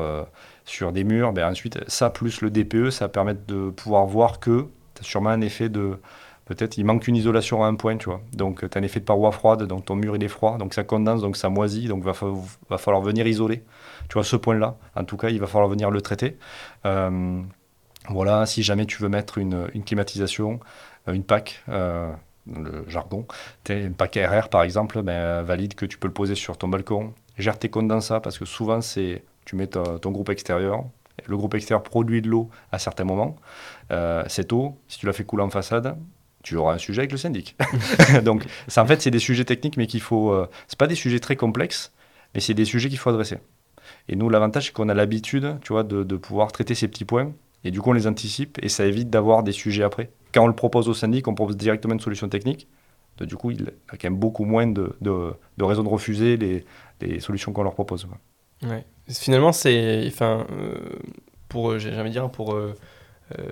sur des murs. Ben, ensuite, ça plus le DPE, ça permet de pouvoir voir que tu as sûrement un effet de... Peut-être il manque une isolation à un point, tu vois. Donc, tu as un effet de paroi froide, donc ton mur, il est froid, donc ça condense, donc ça moisit, donc va, va falloir venir isoler. Tu vois, ce point-là, en tout cas, il va falloir venir le traiter. voilà, si jamais tu veux mettre une, climatisation, une PAC, euh, le jargon, une PAC RR par exemple, ben, valide que tu peux le poser sur ton balcon. Gère tes condensats parce que souvent c'est tu mets ton groupe extérieur, le groupe extérieur produit de l'eau à certains moments. Euh, cette eau, si tu la fais couler en façade, tu auras un sujet avec le syndic. [LAUGHS] Donc, ça, en fait, c'est des sujets techniques, mais qu'il faut. Euh, c'est pas des sujets très complexes, mais c'est des sujets qu'il faut adresser. Et nous, l'avantage, c'est qu'on a l'habitude, tu vois, de, pouvoir traiter ces petits points Et du coup, on les anticipe et ça évite d'avoir des sujets après. Quand on le propose au syndic, on propose directement une solution technique. Du coup, il a quand même beaucoup moins de, de, raisons de refuser les, solutions qu'on leur propose. Ouais. Finalement, c'est, enfin, euh, pour, j'ai envie de dire, pour euh, euh,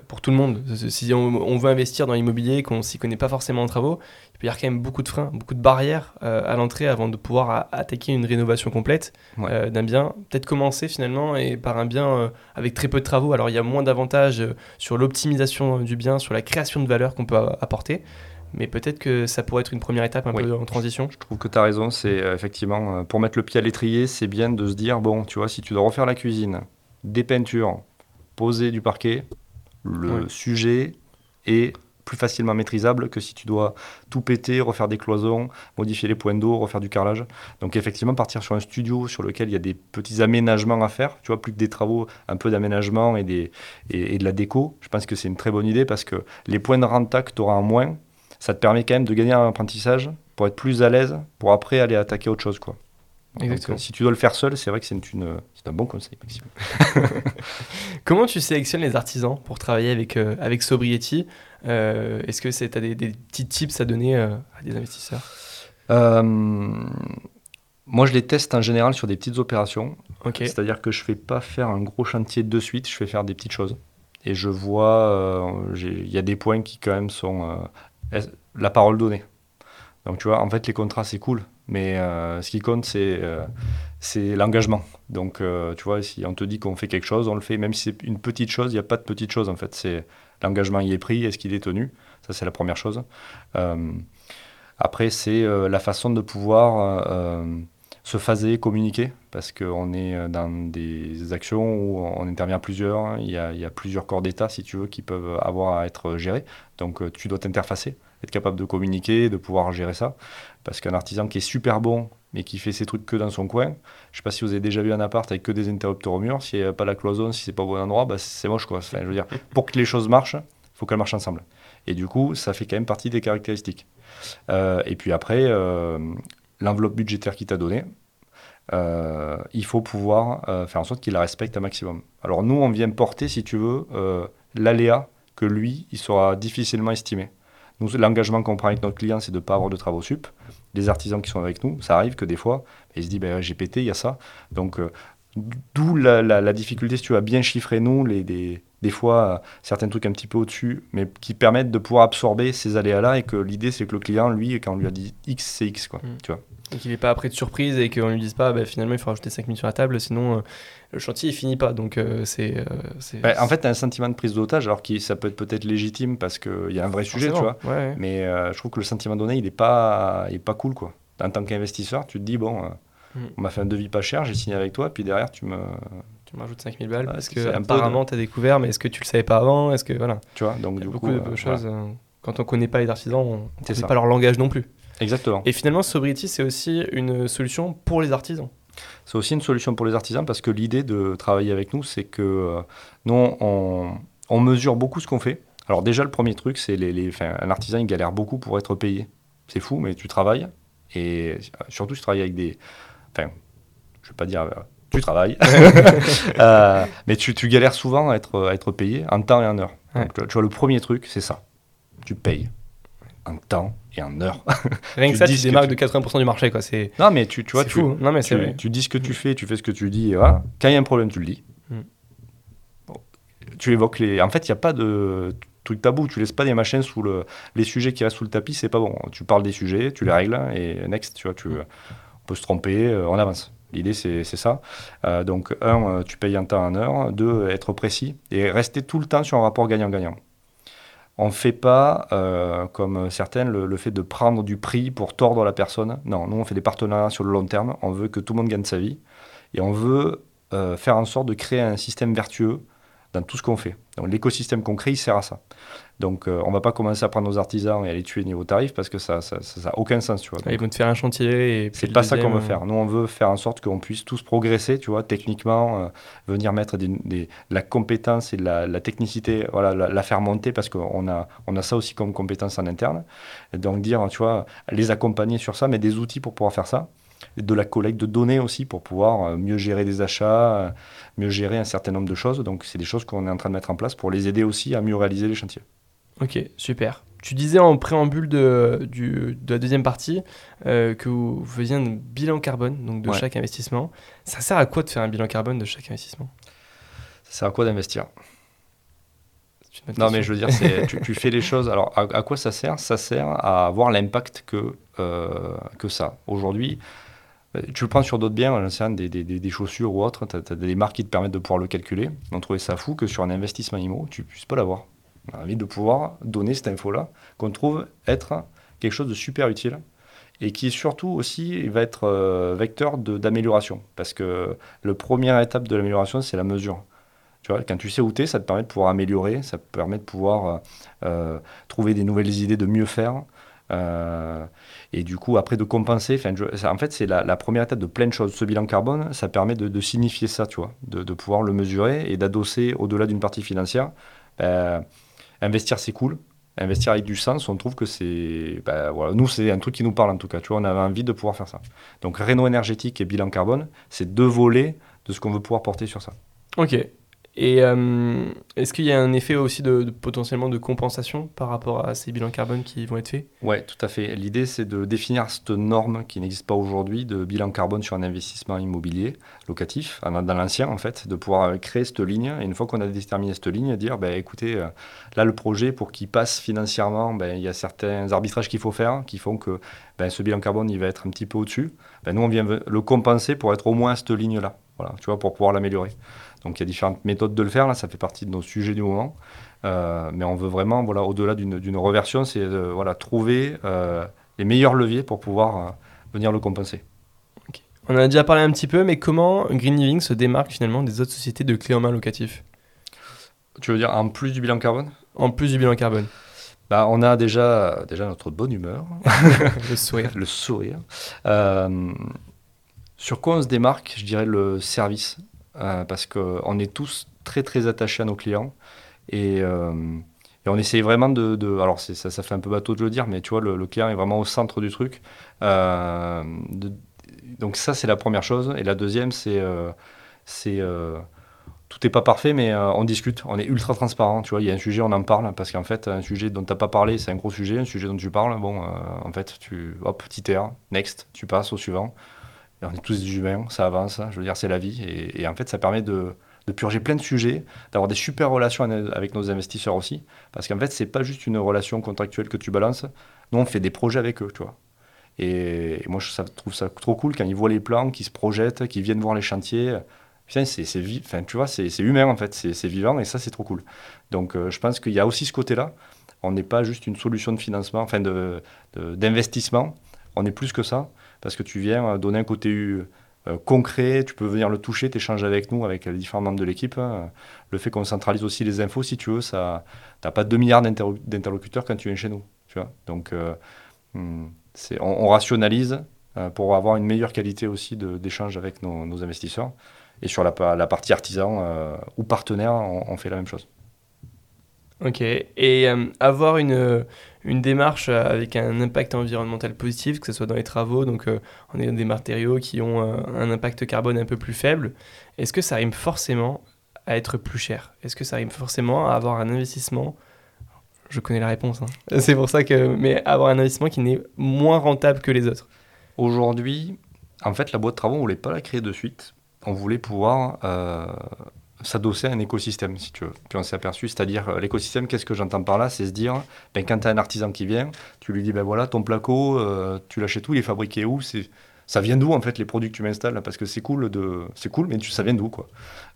pour tout le monde. Si on, veut investir dans l'immobilier, qu'on s'y connaît pas forcément en travaux, il peut y avoir quand même beaucoup de freins, beaucoup de barrières euh, à l'entrée avant de pouvoir attaquer une rénovation complète euh, d'un bien. Peut-être commencer finalement et par un bien avec très peu de travaux. Alors il y a moins d'avantages sur l'optimisation du bien, sur la création de valeur qu'on peut apporter. Mais peut-être que ça pourrait être une première étape un peu en transition. Je trouve que tu as raison. C'est effectivement, pour mettre le pied à l'étrier, c'est bien de se dire bon, tu vois, si tu dois refaire la cuisine, des peintures, poser du parquet, le sujet est plus facilement maîtrisable que si tu dois tout péter, refaire des cloisons, modifier les points d'eau, refaire du carrelage. Donc effectivement, partir sur un studio sur lequel il y a des petits aménagements à faire, tu vois, plus que des travaux, un peu d'aménagement et, des, et, de la déco, je pense que c'est une très bonne idée parce que les points de renta que tu auras en moins, ça te permet quand même de gagner un apprentissage pour être plus à l'aise, pour après aller attaquer autre chose. quoi. Exactement. si tu dois le faire seul, c'est vrai que c'est un bon conseil, Maxime. [LAUGHS] Comment tu sélectionnes les artisans pour travailler avec, euh, avec Sobriety euh, Est-ce que tu as des, des, petits tips à donner euh, à des investisseurs? Moi, je les teste en général sur des petites opérations. C'est-à-dire que je ne fais pas faire un gros chantier de suite, je fais faire des petites choses. Et je vois, il y a des points qui quand même sont la parole donnée. Donc tu vois, en fait, les contrats, c'est cool. Mais euh, ce qui compte, c'est euh, l'engagement. Donc, euh, tu vois, si on te dit qu'on fait quelque chose, on le fait. Même si c'est une petite chose, il n'y a pas de petite chose, en fait. C'est l'engagement, il est pris, est-ce qu'il est tenu? Ça, c'est la première chose. après, c'est la façon de pouvoir se phaser, communiquer, parce qu'on est dans des actions où on intervient plusieurs. Il y il y a plusieurs corps d'État, si tu veux, qui peuvent avoir à être gérés. Donc, tu dois t'interfacer être capable de communiquer, de pouvoir gérer ça. Parce qu'un artisan qui est super bon, mais qui fait ses trucs que dans son coin, je sais pas si vous avez déjà vu un appart avec que des interrupteurs au mur, s'il n'y a pas la cloison, si c'est pas au bon endroit, bah c'est moche quoi. Enfin, je veux dire, [LAUGHS] pour que les choses marchent, il faut qu'elles marchent ensemble. Et du coup, ça fait quand même partie des caractéristiques. Euh, et puis après, euh, l'enveloppe budgétaire qu'il t'a donnée, euh, il faut pouvoir faire en sorte qu'il la respecte un maximum. Alors nous, on vient porter, si tu veux, l'aléa que lui, il sera difficilement estimé. Nous, l'engagement qu'on prend avec notre client, c'est de ne pas avoir de travaux sup. Les artisans qui sont avec nous, ça arrive que des fois, ils se disent ben, j'ai pété, il y a ça. Donc, euh, d'où la, difficulté, si tu as bien chiffré nous, les, des fois, certains trucs un petit peu au-dessus, mais qui permettent de pouvoir absorber ces aléas-là et que l'idée, c'est que le client, lui, quand on lui a dit X, c'est X, quoi. Mm. Tu vois et qu'il n'est pas après de surprise et qu'on lui dise pas, bah, finalement, il faut rajouter 5 000 sur la table, sinon euh, le chantier, il finit pas. Donc, euh, c'est. Euh, bah, en fait, un sentiment de prise d'otage, alors que ça peut être peut-être légitime parce qu'il y a un vrai sujet, tu vois. Mais je trouve que le sentiment donné, il n'est pas, il est pas cool, quoi. En tant qu'investisseur, tu te dis, bon, mm. on m'a fait un devis pas cher, j'ai signé avec toi, puis derrière, tu me. Tu m'ajoutes 5000 balles parce que apparemment tu as découvert, mais est-ce que tu le savais pas avant? Est-ce que voilà Tu vois, donc du beaucoup coup, de choses. quand on connaît pas les artisans, on ne connaît pas leur langage non plus. Exactement. Et finalement, Sobriety, c'est aussi une solution pour les artisans. C'est aussi une solution pour les artisans parce que l'idée de travailler avec nous, c'est que euh, nous, on, mesure beaucoup ce qu'on fait. Alors déjà, le premier truc, c'est les, les un artisan, il galère beaucoup pour être payé. C'est fou, mais tu travailles. Et surtout, tu travailles avec des... Enfin, je ne vais pas dire... Euh, tu travailles. [LAUGHS] Euh, mais tu, tu, galères souvent à être, à être payé en temps et en heure. Donc, tu vois, le premier truc, c'est ça. Tu payes en temps et en heure. [LAUGHS] Rien que ça, tu démarques de 80% du marché. Quoi. Non, mais tu, tu vois, tu, non, mais tu, tu, dis ce que tu fais, tu fais ce que tu dis. Et voilà. Quand il y a un problème, tu le dis. Mm. Tu évoques les. En fait, il n'y a pas de truc tabou. Tu laisses pas des machines sous le... les sujets qui restent sous le tapis, c'est pas bon. Tu parles des sujets, tu les règles et next, tu vois, tu... on peut se tromper, euh, on avance. L'idée, c'est ça. Euh, donc, un, euh, tu payes un temps en heure. Deux, être précis et rester tout le temps sur un rapport gagnant-gagnant. On ne fait pas, euh, comme certaines, le, fait de prendre du prix pour tordre la personne. Non, nous, on fait des partenariats sur le long terme. On veut que tout le monde gagne sa vie. Et on veut euh, faire en sorte de créer un système vertueux dans tout ce qu'on fait. Donc l'écosystème qu'on crée, il sert à ça. Donc euh, on va pas commencer à prendre nos artisans et à les tuer niveau tarif parce que ça n'a ça, ça, aucun sens. Tu vois. ils vont te faire un chantier et C'est pas ça qu'on veut faire. Nous on veut faire en sorte qu'on puisse tous progresser, tu vois, techniquement, euh, venir mettre des, la compétence et la, technicité, voilà, la, faire monter parce qu'on a, on a ça aussi comme compétence en interne. Et donc dire, tu vois, les accompagner sur ça, mais des outils pour pouvoir faire ça. de la collecte de données aussi pour pouvoir mieux gérer des achats, mieux gérer un certain nombre de choses. Donc, c'est des choses qu'on est en train de mettre en place pour les aider aussi à mieux réaliser les chantiers. Ok, super. Tu disais en préambule de, de la deuxième partie euh, que vous faisiez un bilan carbone donc de chaque investissement. Ça sert à quoi de faire un bilan carbone de chaque investissement? Ça sert à quoi d'investir? Non, mais je veux dire, [LAUGHS] tu, tu, fais les choses. Alors, à, quoi ça sert? Ça sert à avoir l'impact que, euh, que ça. Aujourd'hui, euh, tu le prends sur d'autres biens, des, des, des, chaussures ou autres, tu as, des marques qui te permettent de pouvoir le calculer. On trouvait ça fou que sur un investissement IMO, tu puisses pas l'avoir. On a envie de pouvoir donner cette info-là, qu'on trouve être quelque chose de super utile et qui surtout aussi va être euh, vecteur d'amélioration. Parce que la première étape de l'amélioration, c'est la mesure. Tu vois, quand tu sais où tu es, ça te permet de pouvoir améliorer, ça te permet de pouvoir euh, euh, trouver des nouvelles idées, de mieux faire. et du coup, après de compenser, en fait, c'est la, première étape de plein de choses. Ce bilan carbone, ça permet de, signifier ça, tu vois, de, de pouvoir le mesurer et d'adosser au-delà d'une partie financière. Investir, c'est cool. Investir avec du sens, on trouve que c'est. Ben, voilà, nous, c'est un truc qui nous parle en tout cas. Tu vois, on avait envie de pouvoir faire ça. Donc, réno énergétique et bilan carbone, c'est deux volets de ce qu'on veut pouvoir porter sur ça. Ok. Et euh, est-ce qu'il y a un effet aussi de, potentiellement de compensation par rapport à ces bilans carbone qui vont être faits? Oui, tout à fait. L'idée, c'est de définir cette norme qui n'existe pas aujourd'hui de bilan carbone sur un investissement immobilier locatif, dans l'ancien en fait, de pouvoir créer cette ligne. Et une fois qu'on a déterminé cette ligne, dire, ben, écoutez, euh, là, le projet, pour qu'il passe financièrement, ben, il y a certains arbitrages qu'il faut faire qui font que ben, ce bilan carbone, il va être un petit peu au-dessus. Ben, nous, on vient le compenser pour être au moins à cette ligne-là, voilà, tu vois, pour pouvoir l'améliorer. Donc il y a différentes méthodes de le faire, là, ça fait partie de nos sujets du moment. Euh, mais on veut vraiment, voilà, au-delà d'une reversion, c'est voilà, trouver euh, les meilleurs leviers pour pouvoir euh, venir le compenser. On en a déjà parlé un petit peu, mais comment Green Living se démarque finalement des autres sociétés de clés en main locatif Tu veux dire en plus du bilan carbone? En plus du bilan carbone. Bah, on a déjà, déjà notre bonne humeur. [LAUGHS] le sourire. le sourire. sur quoi on se démarque Je dirais le service? Euh, parce qu'on est tous très très attachés à nos clients. Et, euh, on essaye vraiment de, alors ça, ça, fait un peu bateau de le dire, mais tu vois le, client est vraiment au centre du truc. Euh, donc ça c'est la première chose. Et la deuxième c'est c'est tout n'est pas parfait, mais on discute, on est ultra transparent. Tu vois, il y a un sujet, on en parle, parce qu'en fait, un sujet dont tu n'as pas parlé, c'est un gros sujet. Un sujet dont tu parles, bon, en fait, tu, hop, petit air, next, tu passes au suivant on est tous des humains, ça avance, je veux dire, c'est la vie. Et, en fait, ça permet de, purger plein de sujets, d'avoir des super relations avec nos investisseurs aussi. Parce qu'en fait, c'est pas juste une relation contractuelle que tu balances. Nous, on fait des projets avec eux, tu vois. Et, moi, je trouve ça trop cool quand ils voient les plans, qu'ils se projettent, qu'ils viennent voir les chantiers. c'est, humain en fait, c'est, vivant et ça, c'est trop cool. Donc, euh, je pense qu'il y a aussi ce côté-là. On n'est pas juste une solution de financement, enfin, d'investissement. On est plus que ça parce que tu viens euh, donner un côté euh, concret, tu peux venir le toucher, t'échanger avec nous, avec les différents membres de l'équipe. Hein. Le fait qu'on centralise aussi les infos, si tu veux, ça, t'as pas 2 milliards d'interlocuteurs quand tu viens chez nous. Tu vois Donc, euh, hmm, on, rationalise pour avoir une meilleure qualité aussi d'échange avec nos, investisseurs. Et sur la, la partie artisan ou partenaire, on, fait la même chose. Ok. Et avoir une une démarche euh, avec un impact environnemental positif, que ce soit dans les travaux, donc euh, on est des matériaux qui ont euh, un impact carbone un peu plus faible, est-ce que ça rime forcément à être plus cher? Est-ce que ça rime forcément à avoir un investissement? Je connais la réponse, hein. [LAUGHS] c'est pour ça que... Mais avoir un investissement qui n'est moins rentable que les autres Aujourd'hui, en fait, la boîte de travaux, on ne voulait pas la créer de suite. On voulait pouvoir s'adosser à un écosystème, si tu veux. Puis on s'est aperçu, c'est-à-dire euh, l'écosystème, qu'est-ce que j'entends par là? C'est se dire, ben, quand tu as un artisan qui vient, tu lui dis, ben voilà, ton placo, euh, tu l'achètes où, il est fabriqué où? C'est, Ça vient d'où, en fait, les produits que tu m'installes Parce que c'est cool, de... c'est cool mais tu, ça vient d'où, quoi?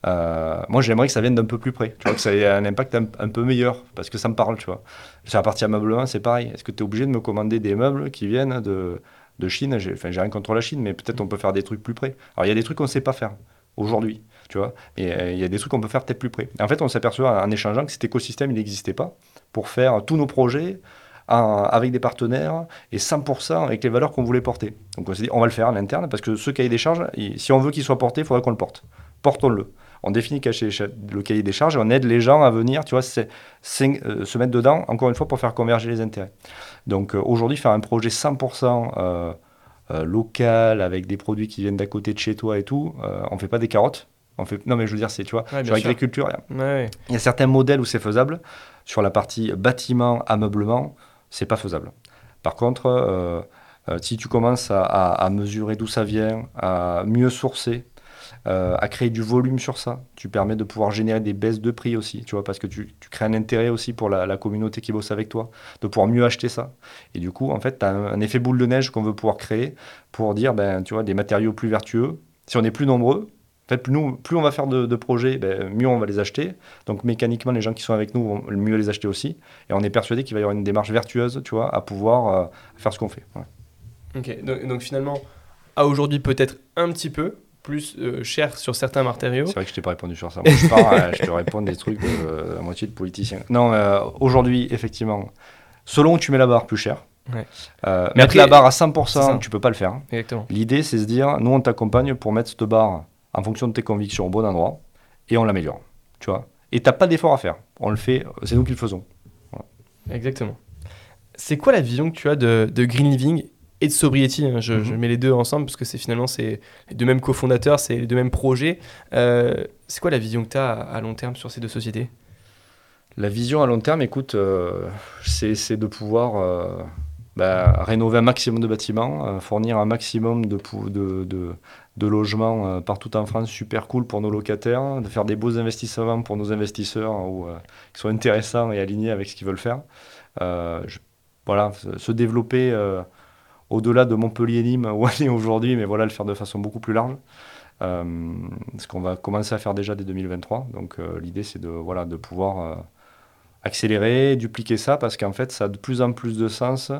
Euh, moi, j'aimerais que ça vienne d'un peu plus près, tu vois, que ça ait un impact un, peu meilleur, parce que ça me parle, tu vois? Sur la partie ameublement, c'est pareil. Est-ce que tu es obligé de me commander des meubles qui viennent de, de Chine? J'ai enfin, rien contre la Chine, mais peut-être on peut faire des trucs plus près. Alors, il y a des trucs qu'on ne sait pas faire aujourd'hui tu vois. Et euh, il y a des trucs qu'on peut faire peut-être plus près. En fait, on s'aperçoit en échangeant que cet écosystème, il n'existait pas pour faire tous nos projets avec des partenaires et 100% avec les valeurs qu'on voulait porter. Donc on s'est dit, on va le faire en interne parce que ce cahier des charges, si on veut qu'il soit porté, il faudrait qu'on le porte. Portons-le. On définit le cahier des charges et on aide les gens à venir, tu vois, euh, se mettre dedans, encore une fois, pour faire converger les intérêts. Donc euh, aujourd'hui, faire un projet 100% local, avec des produits qui viennent d'à côté de chez toi et tout, on fait pas des carottes. On fait... Non, mais je veux dire, c'est, tu vois, sur l'agriculture, il y a certains modèles où c'est faisable. Sur la partie bâtiment, ameublement, c'est pas faisable. Par contre, si tu commences à mesurer d'où ça vient, à mieux sourcer, euh, à créer du volume sur ça. Tu permets de pouvoir générer des baisses de prix aussi, tu vois, parce que tu, crées un intérêt aussi pour la, communauté qui bosse avec toi, de pouvoir mieux acheter ça. Et du coup, en fait, tu as un, effet boule de neige qu'on veut pouvoir créer pour dire, ben, tu vois, des matériaux plus vertueux. Si on est plus nombreux, fait, plus, nous, plus on va faire de, projets, ben, mieux on va les acheter. Donc mécaniquement, les gens qui sont avec nous vont mieux les acheter aussi. Et on est persuadé qu'il va y avoir une démarche vertueuse, tu vois, à pouvoir euh, faire ce qu'on fait. Ok, donc, donc finalement, à aujourd'hui peut-être un petit peu, plus euh, cher sur certains matériaux. C'est vrai que je t'ai pas répondu sur ça. Moi, je, pars, je te réponds des trucs de, la moitié de politiciens. Non, euh, aujourd'hui, effectivement, selon où tu mets la barre, plus cher. Euh, Mais mettre la barre à 100%, tu peux pas le faire. L'idée, c'est se dire, nous, on t'accompagne pour mettre cette barre en fonction de tes convictions au bon endroit et on l'améliore. Tu vois Et t'as pas d'effort à faire. On le fait, c'est nous qui le faisons. Exactement. C'est quoi la vision que tu as de, de Green Living et de Sobriety. Hein? Je, mhm. mets les deux ensemble parce que c'est finalement c'est les deux mêmes cofondateurs, c'est les deux mêmes projets. Euh, c'est quoi la vision que tu as à, long terme sur ces deux sociétés? La vision à long terme, écoute, euh, c'est de pouvoir euh, bah, rénover un maximum de bâtiments, fournir un maximum de, de, de, de logements partout en France, super cool pour nos locataires, de faire des beaux investissements pour nos investisseurs ou, qui sont intéressants et alignés avec ce qu'ils veulent faire. voilà, se développer au-delà de Montpellier-Nîmes [LAUGHS] où on est aujourd'hui, mais voilà, le faire de façon beaucoup plus large. Euh, ce qu'on va commencer à faire déjà dès 2023. Donc euh, l'idée, c'est de, voilà, de pouvoir euh, accélérer, dupliquer ça, parce qu'en fait, ça a de plus en plus de sens,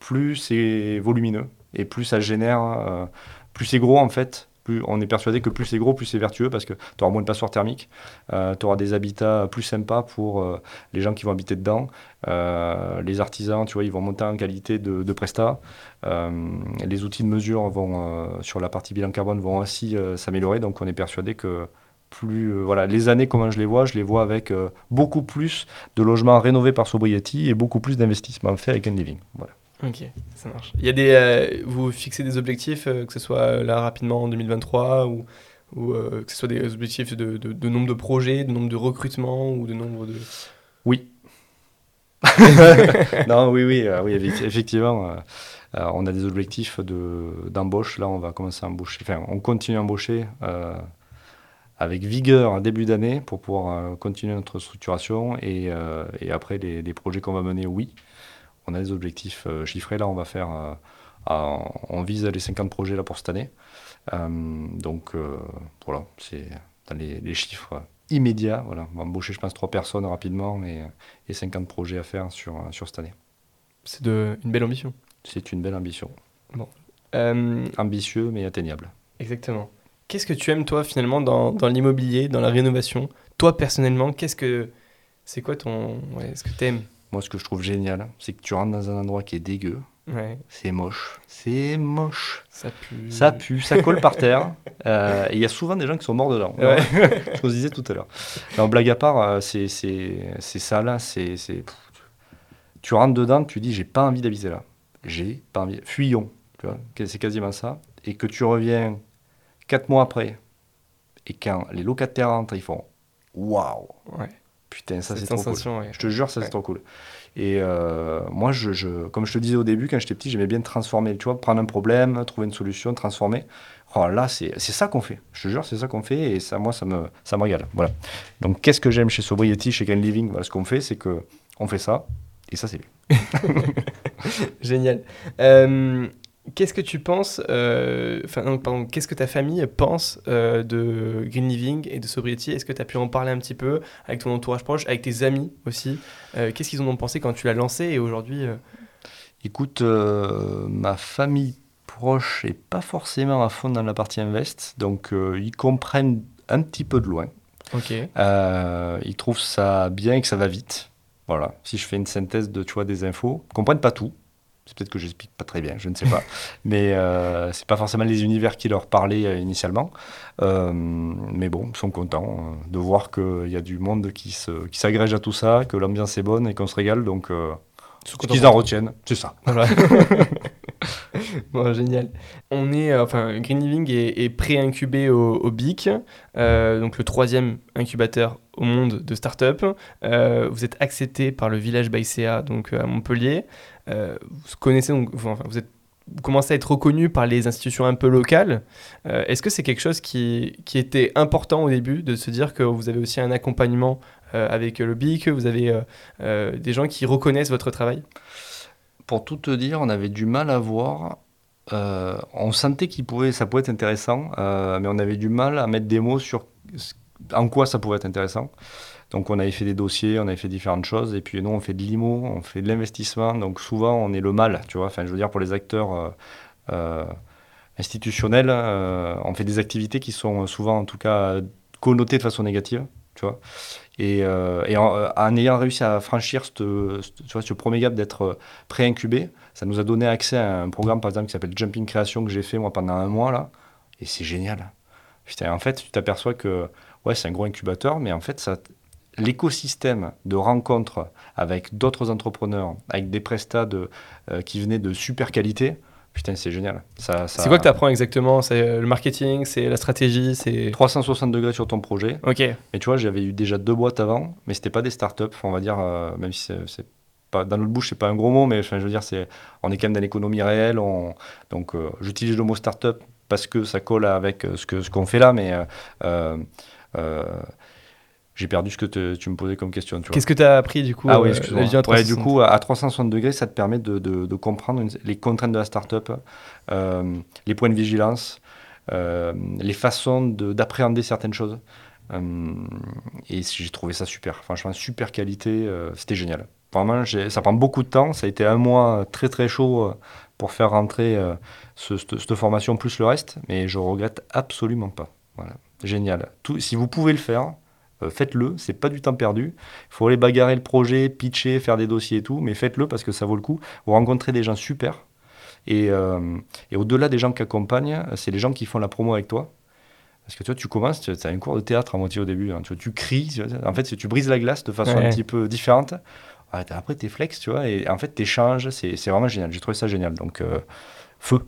plus c'est volumineux, et plus ça génère, plus c'est gros en fait, on est persuadé que plus c'est gros, plus c'est vertueux parce que tu auras moins de passoires thermiques, euh, tu auras des habitats plus sympas pour euh, les gens qui vont habiter dedans, euh, les artisans, tu vois, ils vont monter en qualité de, prestat, les outils de mesure sur la partie bilan carbone vont aussi s'améliorer, donc on est persuadé que plus, voilà, les années, comment je les vois, je les vois avec beaucoup plus de logements rénovés par Sobriety et beaucoup plus d'investissements faits avec un living. Ok, ça marche. Il y a des, euh, vous fixez des objectifs, euh, que ce soit euh, là rapidement en 2023 ou, ou que ce soit des objectifs de, de, nombre de projets, de nombre de recrutements ou de nombre de... Oui. [LAUGHS] non, oui, oui, oui effectivement. on a des objectifs d'embauche. Là, on va commencer à embaucher. Enfin, on continue à embaucher avec vigueur début d'année pour pouvoir continuer notre structuration. Et, et après, les, les projets qu'on va mener, oui on a des objectifs euh, chiffrés. Là, on va faire, euh, on vise les 50 projets là pour cette année. Euh, donc voilà, c'est dans les, chiffres immédiats. Voilà, on va embaucher, je pense, trois personnes rapidement et, et 50 projets à faire sur, sur cette année. C'est une belle ambition. C'est une belle ambition. Bon. Ambitieux mais atteignable. Exactement. Qu'est-ce que tu aimes toi finalement dans, dans l'immobilier, dans la rénovation? Toi personnellement, qu'est-ce que c'est quoi ton, ouais, ce que tu aimes moi, ce que je trouve génial, c'est que tu rentres dans un endroit qui est dégueu. C'est moche. C'est moche. Ça pue. Ça pue, ça colle par terre. Euh, et il y a souvent des gens qui sont morts dedans. Ouais. [LAUGHS] qu'on se disait tout à l'heure. En blague à part, euh, c'est ça là. c'est Tu rentres dedans, tu dis j'ai pas envie d'habiter là. J'ai pas envie. Fuyons. C'est quasiment ça. Et que tu reviens quatre mois après. Et quand les locataires rentrent, ils font waouh. Ouais. Putain, ça c'est trop cool. Je te jure, ça c'est trop cool. Et euh, moi, je, comme je te disais au début, quand j'étais petit, j'aimais bien transformer, tu vois, prendre un problème, trouver une solution, transformer. Oh, là, c'est ça qu'on fait. Je te jure, c'est ça qu'on fait et ça, moi, ça me, ça me régale. Voilà. Donc, qu'est-ce que j'aime chez Sobriety, chez Green Living? Voilà, Ce qu'on fait, c'est que on fait ça et ça, c'est bien. [LAUGHS] Génial. Euh, Qu'est-ce que tu penses, euh, enfin, pardon, qu'est-ce que ta famille pense euh, de Green Living et de Sobriety Est-ce que tu as pu en parler un petit peu avec ton entourage proche, avec tes amis aussi? Euh, Qu'est-ce qu'ils en ont pensé quand tu l'as lancé et aujourd'hui Écoute, ma famille proche n'est pas forcément à fond dans la partie invest, donc ils comprennent un petit peu de loin. Ok. ils trouvent ça bien et que ça va vite. Voilà, si je fais une synthèse de tu vois, des infos, ils comprennent pas tout. C'est peut-être que j'explique pas très bien, je ne sais pas. [LAUGHS] Mais euh, c'est pas forcément les univers qui leur parlaient euh, initialement. Euh, mais bon, ils sont contents euh, de voir qu'il y a du monde qui, se, qui s'agrège à tout ça, que l'ambiance est bonne et qu'on se régale. Donc, ce qu'ils en retiennent, c'est ça. [LAUGHS] [LAUGHS] bon, génial. On est, enfin, Green Living est, pré-incubé au, BIC, euh, donc le troisième incubateur au monde de start-up. Vous êtes accepté par le village Baïséa, donc à Montpellier. Vous connaissez vous commencez à être reconnu par les institutions un peu locales. Est-ce que c'est quelque chose qui, était important au début, de se dire que vous avez aussi un accompagnement avec le BIC, vous avez des gens qui reconnaissent votre travail? Pour tout te dire, on avait du mal à voir. Euh, on sentait qu'il pouvait, ça pouvait être intéressant, euh, mais on avait du mal à mettre des mots sur en quoi ça pouvait être intéressant. Donc on avait fait des dossiers, on avait fait différentes choses, et puis nous on fait de l'IMO, on fait de l'investissement, donc souvent on est le mal, tu vois. Enfin, je veux dire pour les acteurs euh, institutionnels, on fait des activités qui sont souvent en tout cas connotées de façon négative, tu vois. Et, euh, euh, en, ayant réussi à franchir ce, ce premier gap d'être euh, pré-incubé, ça nous a donné accès à un programme, par exemple, qui s'appelle Jumping Création, que j'ai fait moi pendant un mois, là. Et c'est génial. Putain, en fait, tu t'aperçois que, ouais, c'est un gros incubateur, mais en fait, ça, l'écosystème de rencontres avec d'autres entrepreneurs, avec des prestats qui venaient de super qualité, Putain, c'est génial. Ça, C'est quoi que tu apprends exactement? C'est euh, le marketing, c'est la stratégie, c'est 360 degrés sur ton projet. Ok. Et tu vois, j'avais eu déjà deux boîtes avant, mais c'était pas des startups, on va dire, euh, même si c'est pas dans notre bouche, c'est pas un gros mot, mais je veux dire, c'est on est quand même dans l'économie réelle. On, donc, euh, j'utilise le mot startup parce que ça colle avec ce que ce qu'on fait là, mais j'ai perdu ce que tu me posais comme question. Qu'est-ce que tu as appris du coup Ah oui, euh, excuse-moi. du coup, à 360 degrés, ça te permet de, de, comprendre les contraintes de la startup, euh, les points de vigilance, euh, les façons d'appréhender certaines choses. Euh, et j'ai trouvé ça super. Franchement, super qualité. C'était génial. Vraiment, ça prend beaucoup de temps. Ça a été un mois très très chaud pour faire rentrer ce, cette, formation plus le reste, mais je regrette absolument pas. Voilà, génial. Tout, si vous pouvez le faire, euh, faites-le, c'est pas du temps perdu. Il faut aller bagarrer le projet, pitcher, faire des dossiers et tout, mais faites-le parce que ça vaut le coup. Vous rencontrez des gens super. Et, euh, au-delà des gens qui accompagnent, c'est les gens qui font la promo avec toi. Parce que toi, tu commences, tu as un cours de théâtre à moitié au début. Hein. Tu, tu, cries, en fait, tu brises la glace de façon un petit peu différente. après, tu es flex, tu vois, et en fait, tu échanges. C'est vraiment génial. J'ai trouvé ça génial. Donc, euh, feu.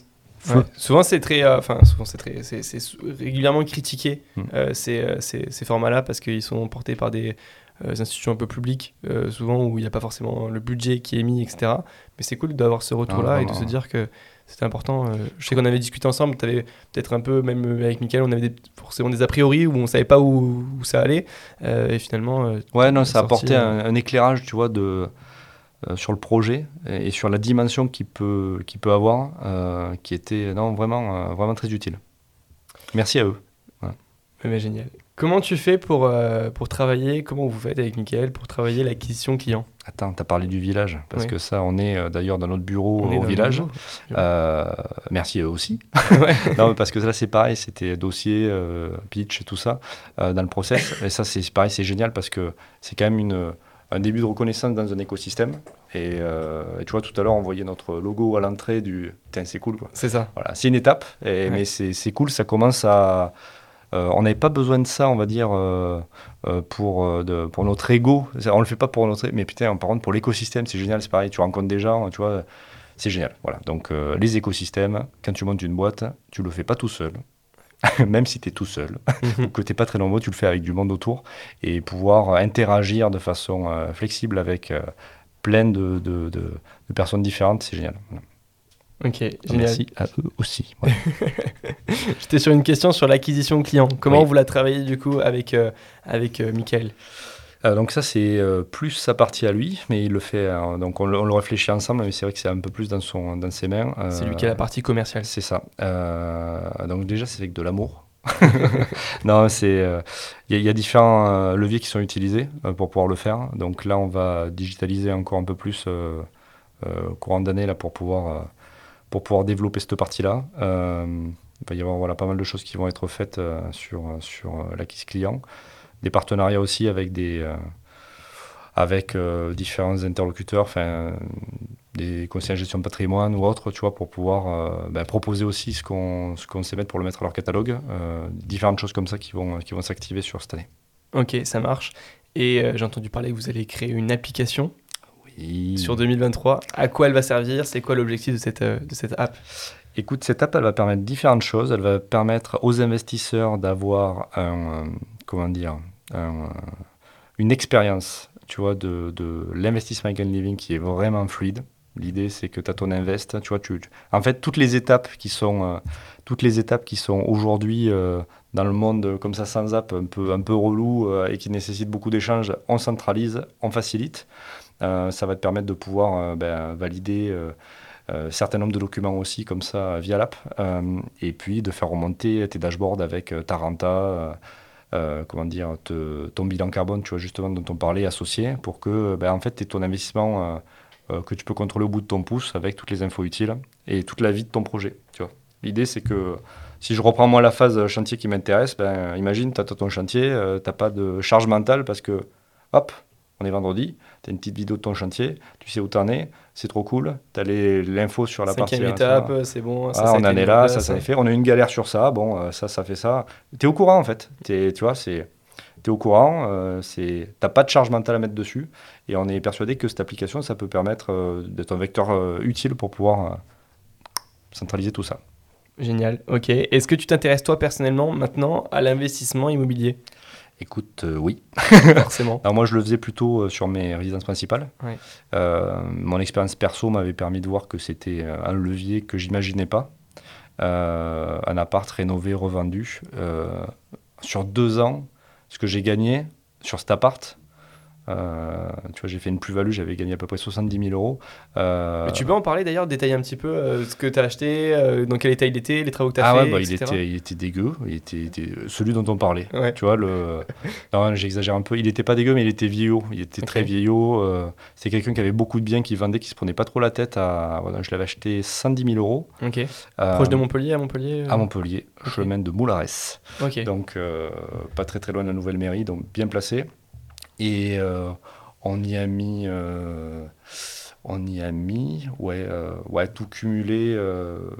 Souvent, c'est très, euh, enfin, souvent c'est très, c'est régulièrement critiqué hmm. euh, euh, ces, ces, formats-là parce qu'ils sont portés par des institutions un peu publiques, souvent où il n'y a pas forcément le budget qui est mis, etc. Mais c'est cool d'avoir ce retour-là et de se dire que c'était important. je sais qu'on avait discuté ensemble, tu avais peut-être un peu, même avec Mickaël, on avait forcément des a priori où on savait pas où, où ça allait. et finalement. ouais, non, ça a apporté un, un, éclairage, tu vois, de euh, sur le projet et, sur la dimension qu'il peut, qu'il peut avoir, euh, qui était non, vraiment, euh, vraiment très utile. Merci à eux. Mais génial. Comment tu fais pour, pour travailler, comment vous faites avec Mickaël pour travailler l'acquisition client? Attends, tu as parlé du village, parce que ça, on est d'ailleurs dans notre bureau au village. merci à eux aussi. [LAUGHS] [LAUGHS] non, parce que là, c'est pareil, c'était dossier, pitch et tout ça dans le process. Et ça, c'est pareil, c'est génial parce que c'est quand même une un début de reconnaissance dans un écosystème. Euh, et, tu vois, tout à l'heure, on voyait notre logo à l'entrée du. Tiens, c'est cool, quoi. C'est ça. Voilà, c'est une étape, et, mais c'est cool, ça commence à. Euh, on n'avait pas besoin de ça, on va dire, euh, pour, de, pour notre ego. On le fait pas pour notre. Mais putain, par contre, pour l'écosystème, c'est génial, c'est pareil. Tu rencontres des gens, tu vois, c'est génial. Voilà. Donc, les écosystèmes, quand tu montes une boîte, tu le fais pas tout seul. [LAUGHS] même si tu es tout seul, [LAUGHS] ou que tu n'es pas très nombreux, tu le fais avec du monde autour, et pouvoir interagir de façon euh, flexible avec euh, plein de, de, de, personnes différentes, c'est génial. Ok, génial. Merci à eux aussi. [LAUGHS] J'étais sur une question sur l'acquisition client. Comment vous la travaillez du coup avec, euh, avec Michael? euh, donc ça, c'est euh, plus sa partie à lui, mais il le fait, euh, donc on, le réfléchit ensemble, mais c'est vrai que c'est un peu plus dans, son, dans ses mains. c'est lui qui a la partie commerciale. C'est ça. donc déjà, c'est avec de l'amour. [LAUGHS] non, c'est il y, a différents leviers qui sont utilisés pour pouvoir le faire. Donc là, on va digitaliser encore un peu plus au courant d'année là pour pouvoir pour pouvoir développer cette partie-là. il va y avoir voilà pas mal de choses qui vont être faites sur sur l'acquis client des partenariats aussi avec des euh, avec euh, différents interlocuteurs, enfin des conseillers de gestion de patrimoine ou autres, tu vois, pour pouvoir euh, ben, proposer aussi ce qu'on ce qu'on sait mettre pour le mettre à leur catalogue, différentes choses comme ça qui vont qui vont s'activer sur cette année. Ok, ça marche. Et j'ai entendu parler que vous allez créer une application. Oui. Sur 2023. À quoi elle va servir? C'est quoi l'objectif de cette, de cette app? Écoute, cette app, elle va permettre différentes choses. Elle va permettre aux investisseurs d'avoir euh, comment dire, euh, une expérience, tu vois, de, de l'investissement Green Living qui est vraiment fluide. L'idée, c'est que tu as ton invest, tu vois, tu, en fait, toutes les étapes qui sont, euh, toutes les étapes qui sont aujourd'hui dans le monde comme ça sans app, un peu, un peu relou et qui nécessitent beaucoup d'échanges, on centralise, on facilite. Ça va te permettre de pouvoir ben, valider euh, certain nombre de documents aussi comme ça via l'app euh, et puis de faire remonter tes dashboards avec euh, ta renta, euh, euh, comment dire, ton bilan carbone, tu vois justement dont on parlait, associé pour que ben, en fait tu ton investissement que tu peux contrôler au bout de ton pouce avec toutes les infos utiles et toute la vie de ton projet. Tu vois. L'idée c'est que si je reprends moi la phase chantier qui m'intéresse, ben, imagine tu as ton chantier, tu pas de charge mentale parce que hop, on est vendredi, tu as une petite vidéo de ton chantier, tu sais où tu en es, c'est trop cool, tu as l'info sur la partie. Cinquième la- étape, c'est bon. ça, ah, on en est là, ça, ça est fait. On a eu une galère sur ça, bon, euh, ça, ça fait ça. Tu es au courant en fait. T'es- tu vois, c'est. Tu es au courant, euh, c'est t'as pas de charge mentale à mettre dessus, et on est persuadé que cette application, ça peut permettre euh, d'être un vecteur euh, utile pour pouvoir centraliser tout ça. Génial, ok. Est-ce que tu t'intéresses toi personnellement maintenant à l'investissement immobilier? Écoute, euh, oui. [LAUGHS] Forcément. Alors moi, je le faisais plutôt euh, sur mes résidences principales. Euh, mon expérience perso m'avait permis de voir que c'était un levier que j'imaginais pas. Un appart rénové, revendu. Sur deux ans, ce que j'ai gagné sur cet appart, euh, tu vois, j'ai fait une plus-value, j'avais gagné à peu près 70 000 euros. Euh, Mais tu peux en parler d'ailleurs, détailler un petit peu euh, ce que tu as acheté, dans quel état il était, les travaux que tu as ah fait, ouais, bah, il, était, il était dégueu, il était, était celui dont on parlait. Ouais. Tu vois, le... [LAUGHS] j'exagère un peu. Il n'était pas dégueu, mais il était vieillot. Il était très vieillot. C'est quelqu'un qui avait beaucoup de biens, qui vendait, qui se prenait pas trop la tête. À... voilà, je l'avais acheté 110 000 euros. Ok. Proche de Montpellier, à Montpellier À Montpellier, chemin de Moulares. Ok. Donc, pas très très loin de la nouvelle mairie, donc bien placé. Et euh, on y a mis. euh, on y a mis, ouais, euh, ouais tout cumulé, euh,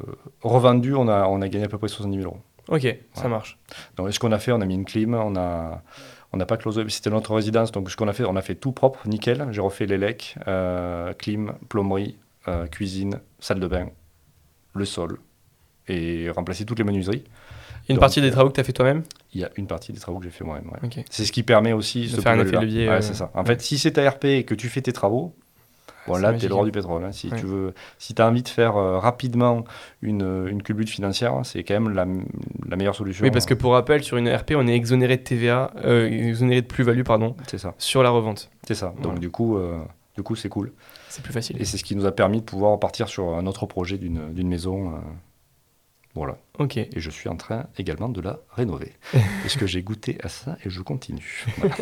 revendu, on a, on a gagné à peu près 70 000 euros. Ok, ça marche. Donc, ce qu'on a fait, on a mis une clim, on a, on n'a pas closé, c'était notre résidence, donc ce qu'on a fait, on a fait tout propre, nickel. J'ai refait les lecs, euh, clim, plomberie, euh, cuisine, salle de bain, le sol, et remplacé toutes les menuiseries. Une Donc, partie des euh, travaux que tu as fait toi-même Il y a une partie des travaux que j'ai fait moi-même. ouais. C'est ce qui permet aussi De ce faire un effet levier, Ouais, euh, c'est ça. En fait, si c'est ta RP et que tu fais tes travaux, bon, là, tu es le roi hein. du pétrole. hein. Si Ouais. tu veux, si as envie de faire euh, rapidement une, une culbute financière, c'est quand même la, la meilleure solution. Oui, parce que pour rappel, sur une RP, on est exonéré de TVA, euh, exonéré de plus-value, pardon, C'est ça. sur la revente. C'est ça. Donc, du coup, euh, du coup, c'est cool. C'est plus facile. Et c'est ce qui nous a permis de pouvoir partir sur un autre projet d'une maison. Euh, voilà. Ok. Et je suis en train également de la rénover. [LAUGHS] parce que j'ai goûté à ça et je continue. Voilà.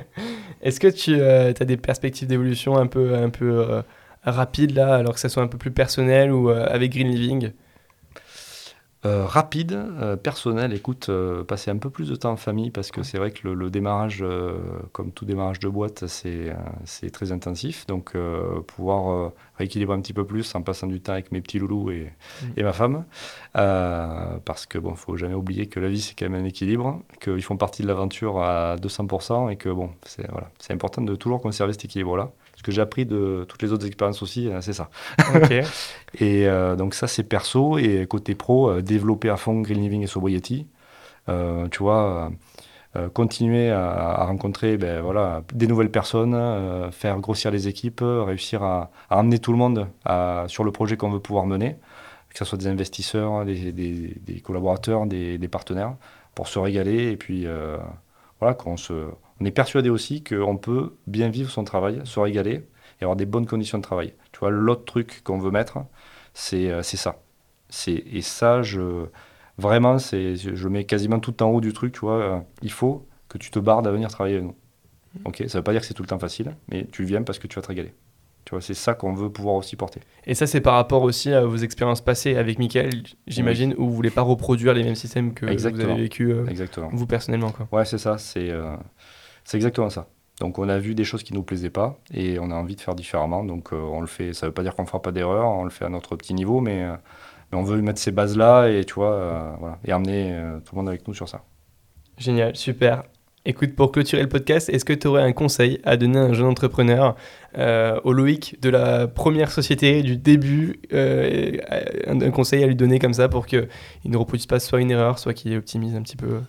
[LAUGHS] Est-ce que tu as des perspectives d'évolution un peu, un peu euh, rapides là, alors que ça soit un peu plus personnel ou euh, avec Green Living? Euh, rapide, euh, personnel, écoute, euh, passer un peu plus de temps en famille parce que c'est vrai que le, le démarrage, comme tout démarrage de boîte, c'est très intensif. Donc pouvoir rééquilibrer un petit peu plus en passant du temps avec mes petits loulous et, et ma femme. Parce que bon, faut jamais oublier que la vie c'est quand même un équilibre, qu'ils font partie de l'aventure à 200% et que bon, c'est voilà, c'est important de toujours conserver cet équilibre-là. Que j'ai appris de toutes les autres expériences aussi, euh, c'est ça. [LAUGHS] Et euh, donc ça, c'est perso. Et côté pro, euh, développer à fond Green Living et Sobriety. Euh, tu vois, continuer à, à rencontrer ben, voilà, des nouvelles personnes, faire grossir les équipes, réussir à, à emmener tout le monde à- sur le projet qu'on veut pouvoir mener, que ce soit des investisseurs, des, des- des collaborateurs, des, des partenaires, pour se régaler. Et puis, voilà, qu'on se... on est persuadé aussi qu'on peut bien vivre son travail, se régaler et avoir des bonnes conditions de travail. Tu vois, l'autre truc qu'on veut mettre, c'est euh, ça. Et ça, je vraiment, je mets quasiment tout en haut du truc. Tu vois, euh, il faut que tu te bardes à venir travailler avec nous. Ok, ça veut pas dire que c'est tout le temps facile, mais tu viens parce que tu vas te régaler. Tu vois, c'est ça qu'on veut pouvoir aussi porter. Et ça, c'est par rapport aussi à vos expériences passées avec Mickaël, j'imagine, où vous voulez pas reproduire les mêmes systèmes que vous avez vécu euh, Exactement. vous personnellement. Quoi. Ouais, c'est ça. C'est euh, c'est exactement ça. Donc on a vu des choses qui nous plaisaient pas et on a envie de faire différemment. Donc euh, on le fait. Ça veut pas dire qu'on fera pas d'erreur. On le fait à notre petit niveau, mais, euh, mais on veut mettre ces bases là et tu vois, euh, voilà, et emmener euh, tout le monde avec nous sur ça. Génial, super. Écoute, pour clôturer le podcast, est-ce que tu aurais un conseil à donner à un jeune entrepreneur, au Loïc de la première société, du début, euh, un, conseil à lui donner comme ça pour qu'il ne reproduise pas soit une erreur, soit qu'il optimise un petit peu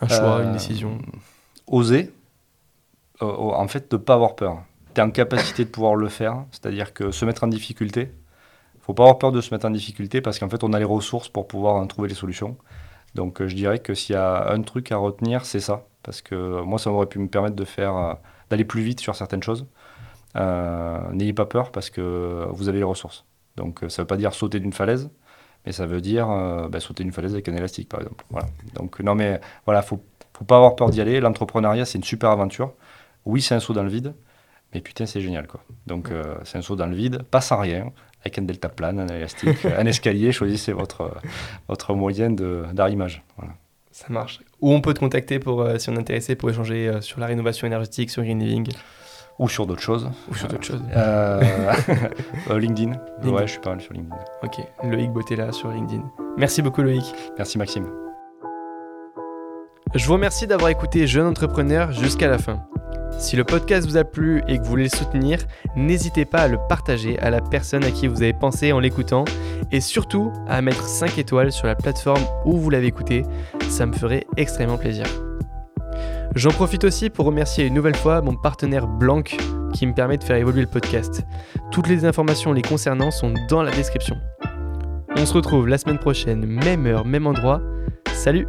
un choix, une décision? Oser, euh, en fait, de ne pas avoir peur. Tu es en capacité de pouvoir le faire, c'est-à-dire que se mettre en difficulté, faut pas avoir peur de se mettre en difficulté parce qu'en fait, on a les ressources pour pouvoir en trouver les solutions. Donc, euh, je dirais que s'il y a un truc à retenir, c'est ça. Parce que moi, ça aurait pu me permettre de faire, euh, d'aller plus vite sur certaines choses. Euh, N'ayez pas peur parce que vous avez les ressources. Donc, euh, ça ne veut pas dire sauter d'une falaise, mais ça veut dire euh, bah, sauter d'une falaise avec un élastique, par exemple. Voilà. Donc, non, mais voilà, faut, faut pas avoir peur d'y aller. L'entrepreneuriat, c'est une super aventure. Oui, c'est un saut dans le vide, mais putain, c'est génial, quoi. Donc, euh, c'est un saut dans le vide, pas sans rien, avec un deltaplane, un élastique, un escalier. [LAUGHS] Choisissez votre, votre moyen d'arrimage. Voilà. Ça marche. Où on peut te contacter pour, euh, si on est intéressé pour échanger euh, sur la rénovation énergétique, sur Green Living? Ou sur d'autres choses. ou sur d'autres choses Euh, [LAUGHS] euh, LinkedIn. LinkedIn. Ouais, je suis pas mal sur LinkedIn. Ok, Loïc Bottella sur LinkedIn. Merci beaucoup Loïc. Merci Maxime. Je vous remercie d'avoir écouté Jeune Entrepreneur jusqu'à la fin. Si le podcast vous a plu et que vous voulez le soutenir, n'hésitez pas à le partager à la personne à qui vous avez pensé en l'écoutant et surtout à mettre 5 étoiles sur la plateforme où vous l'avez écouté, ça me ferait extrêmement plaisir. J'en profite aussi pour remercier une nouvelle fois mon partenaire Blanc qui me permet de faire évoluer le podcast. Toutes les informations les concernant sont dans la description. On se retrouve la semaine prochaine, même heure, même endroit. Salut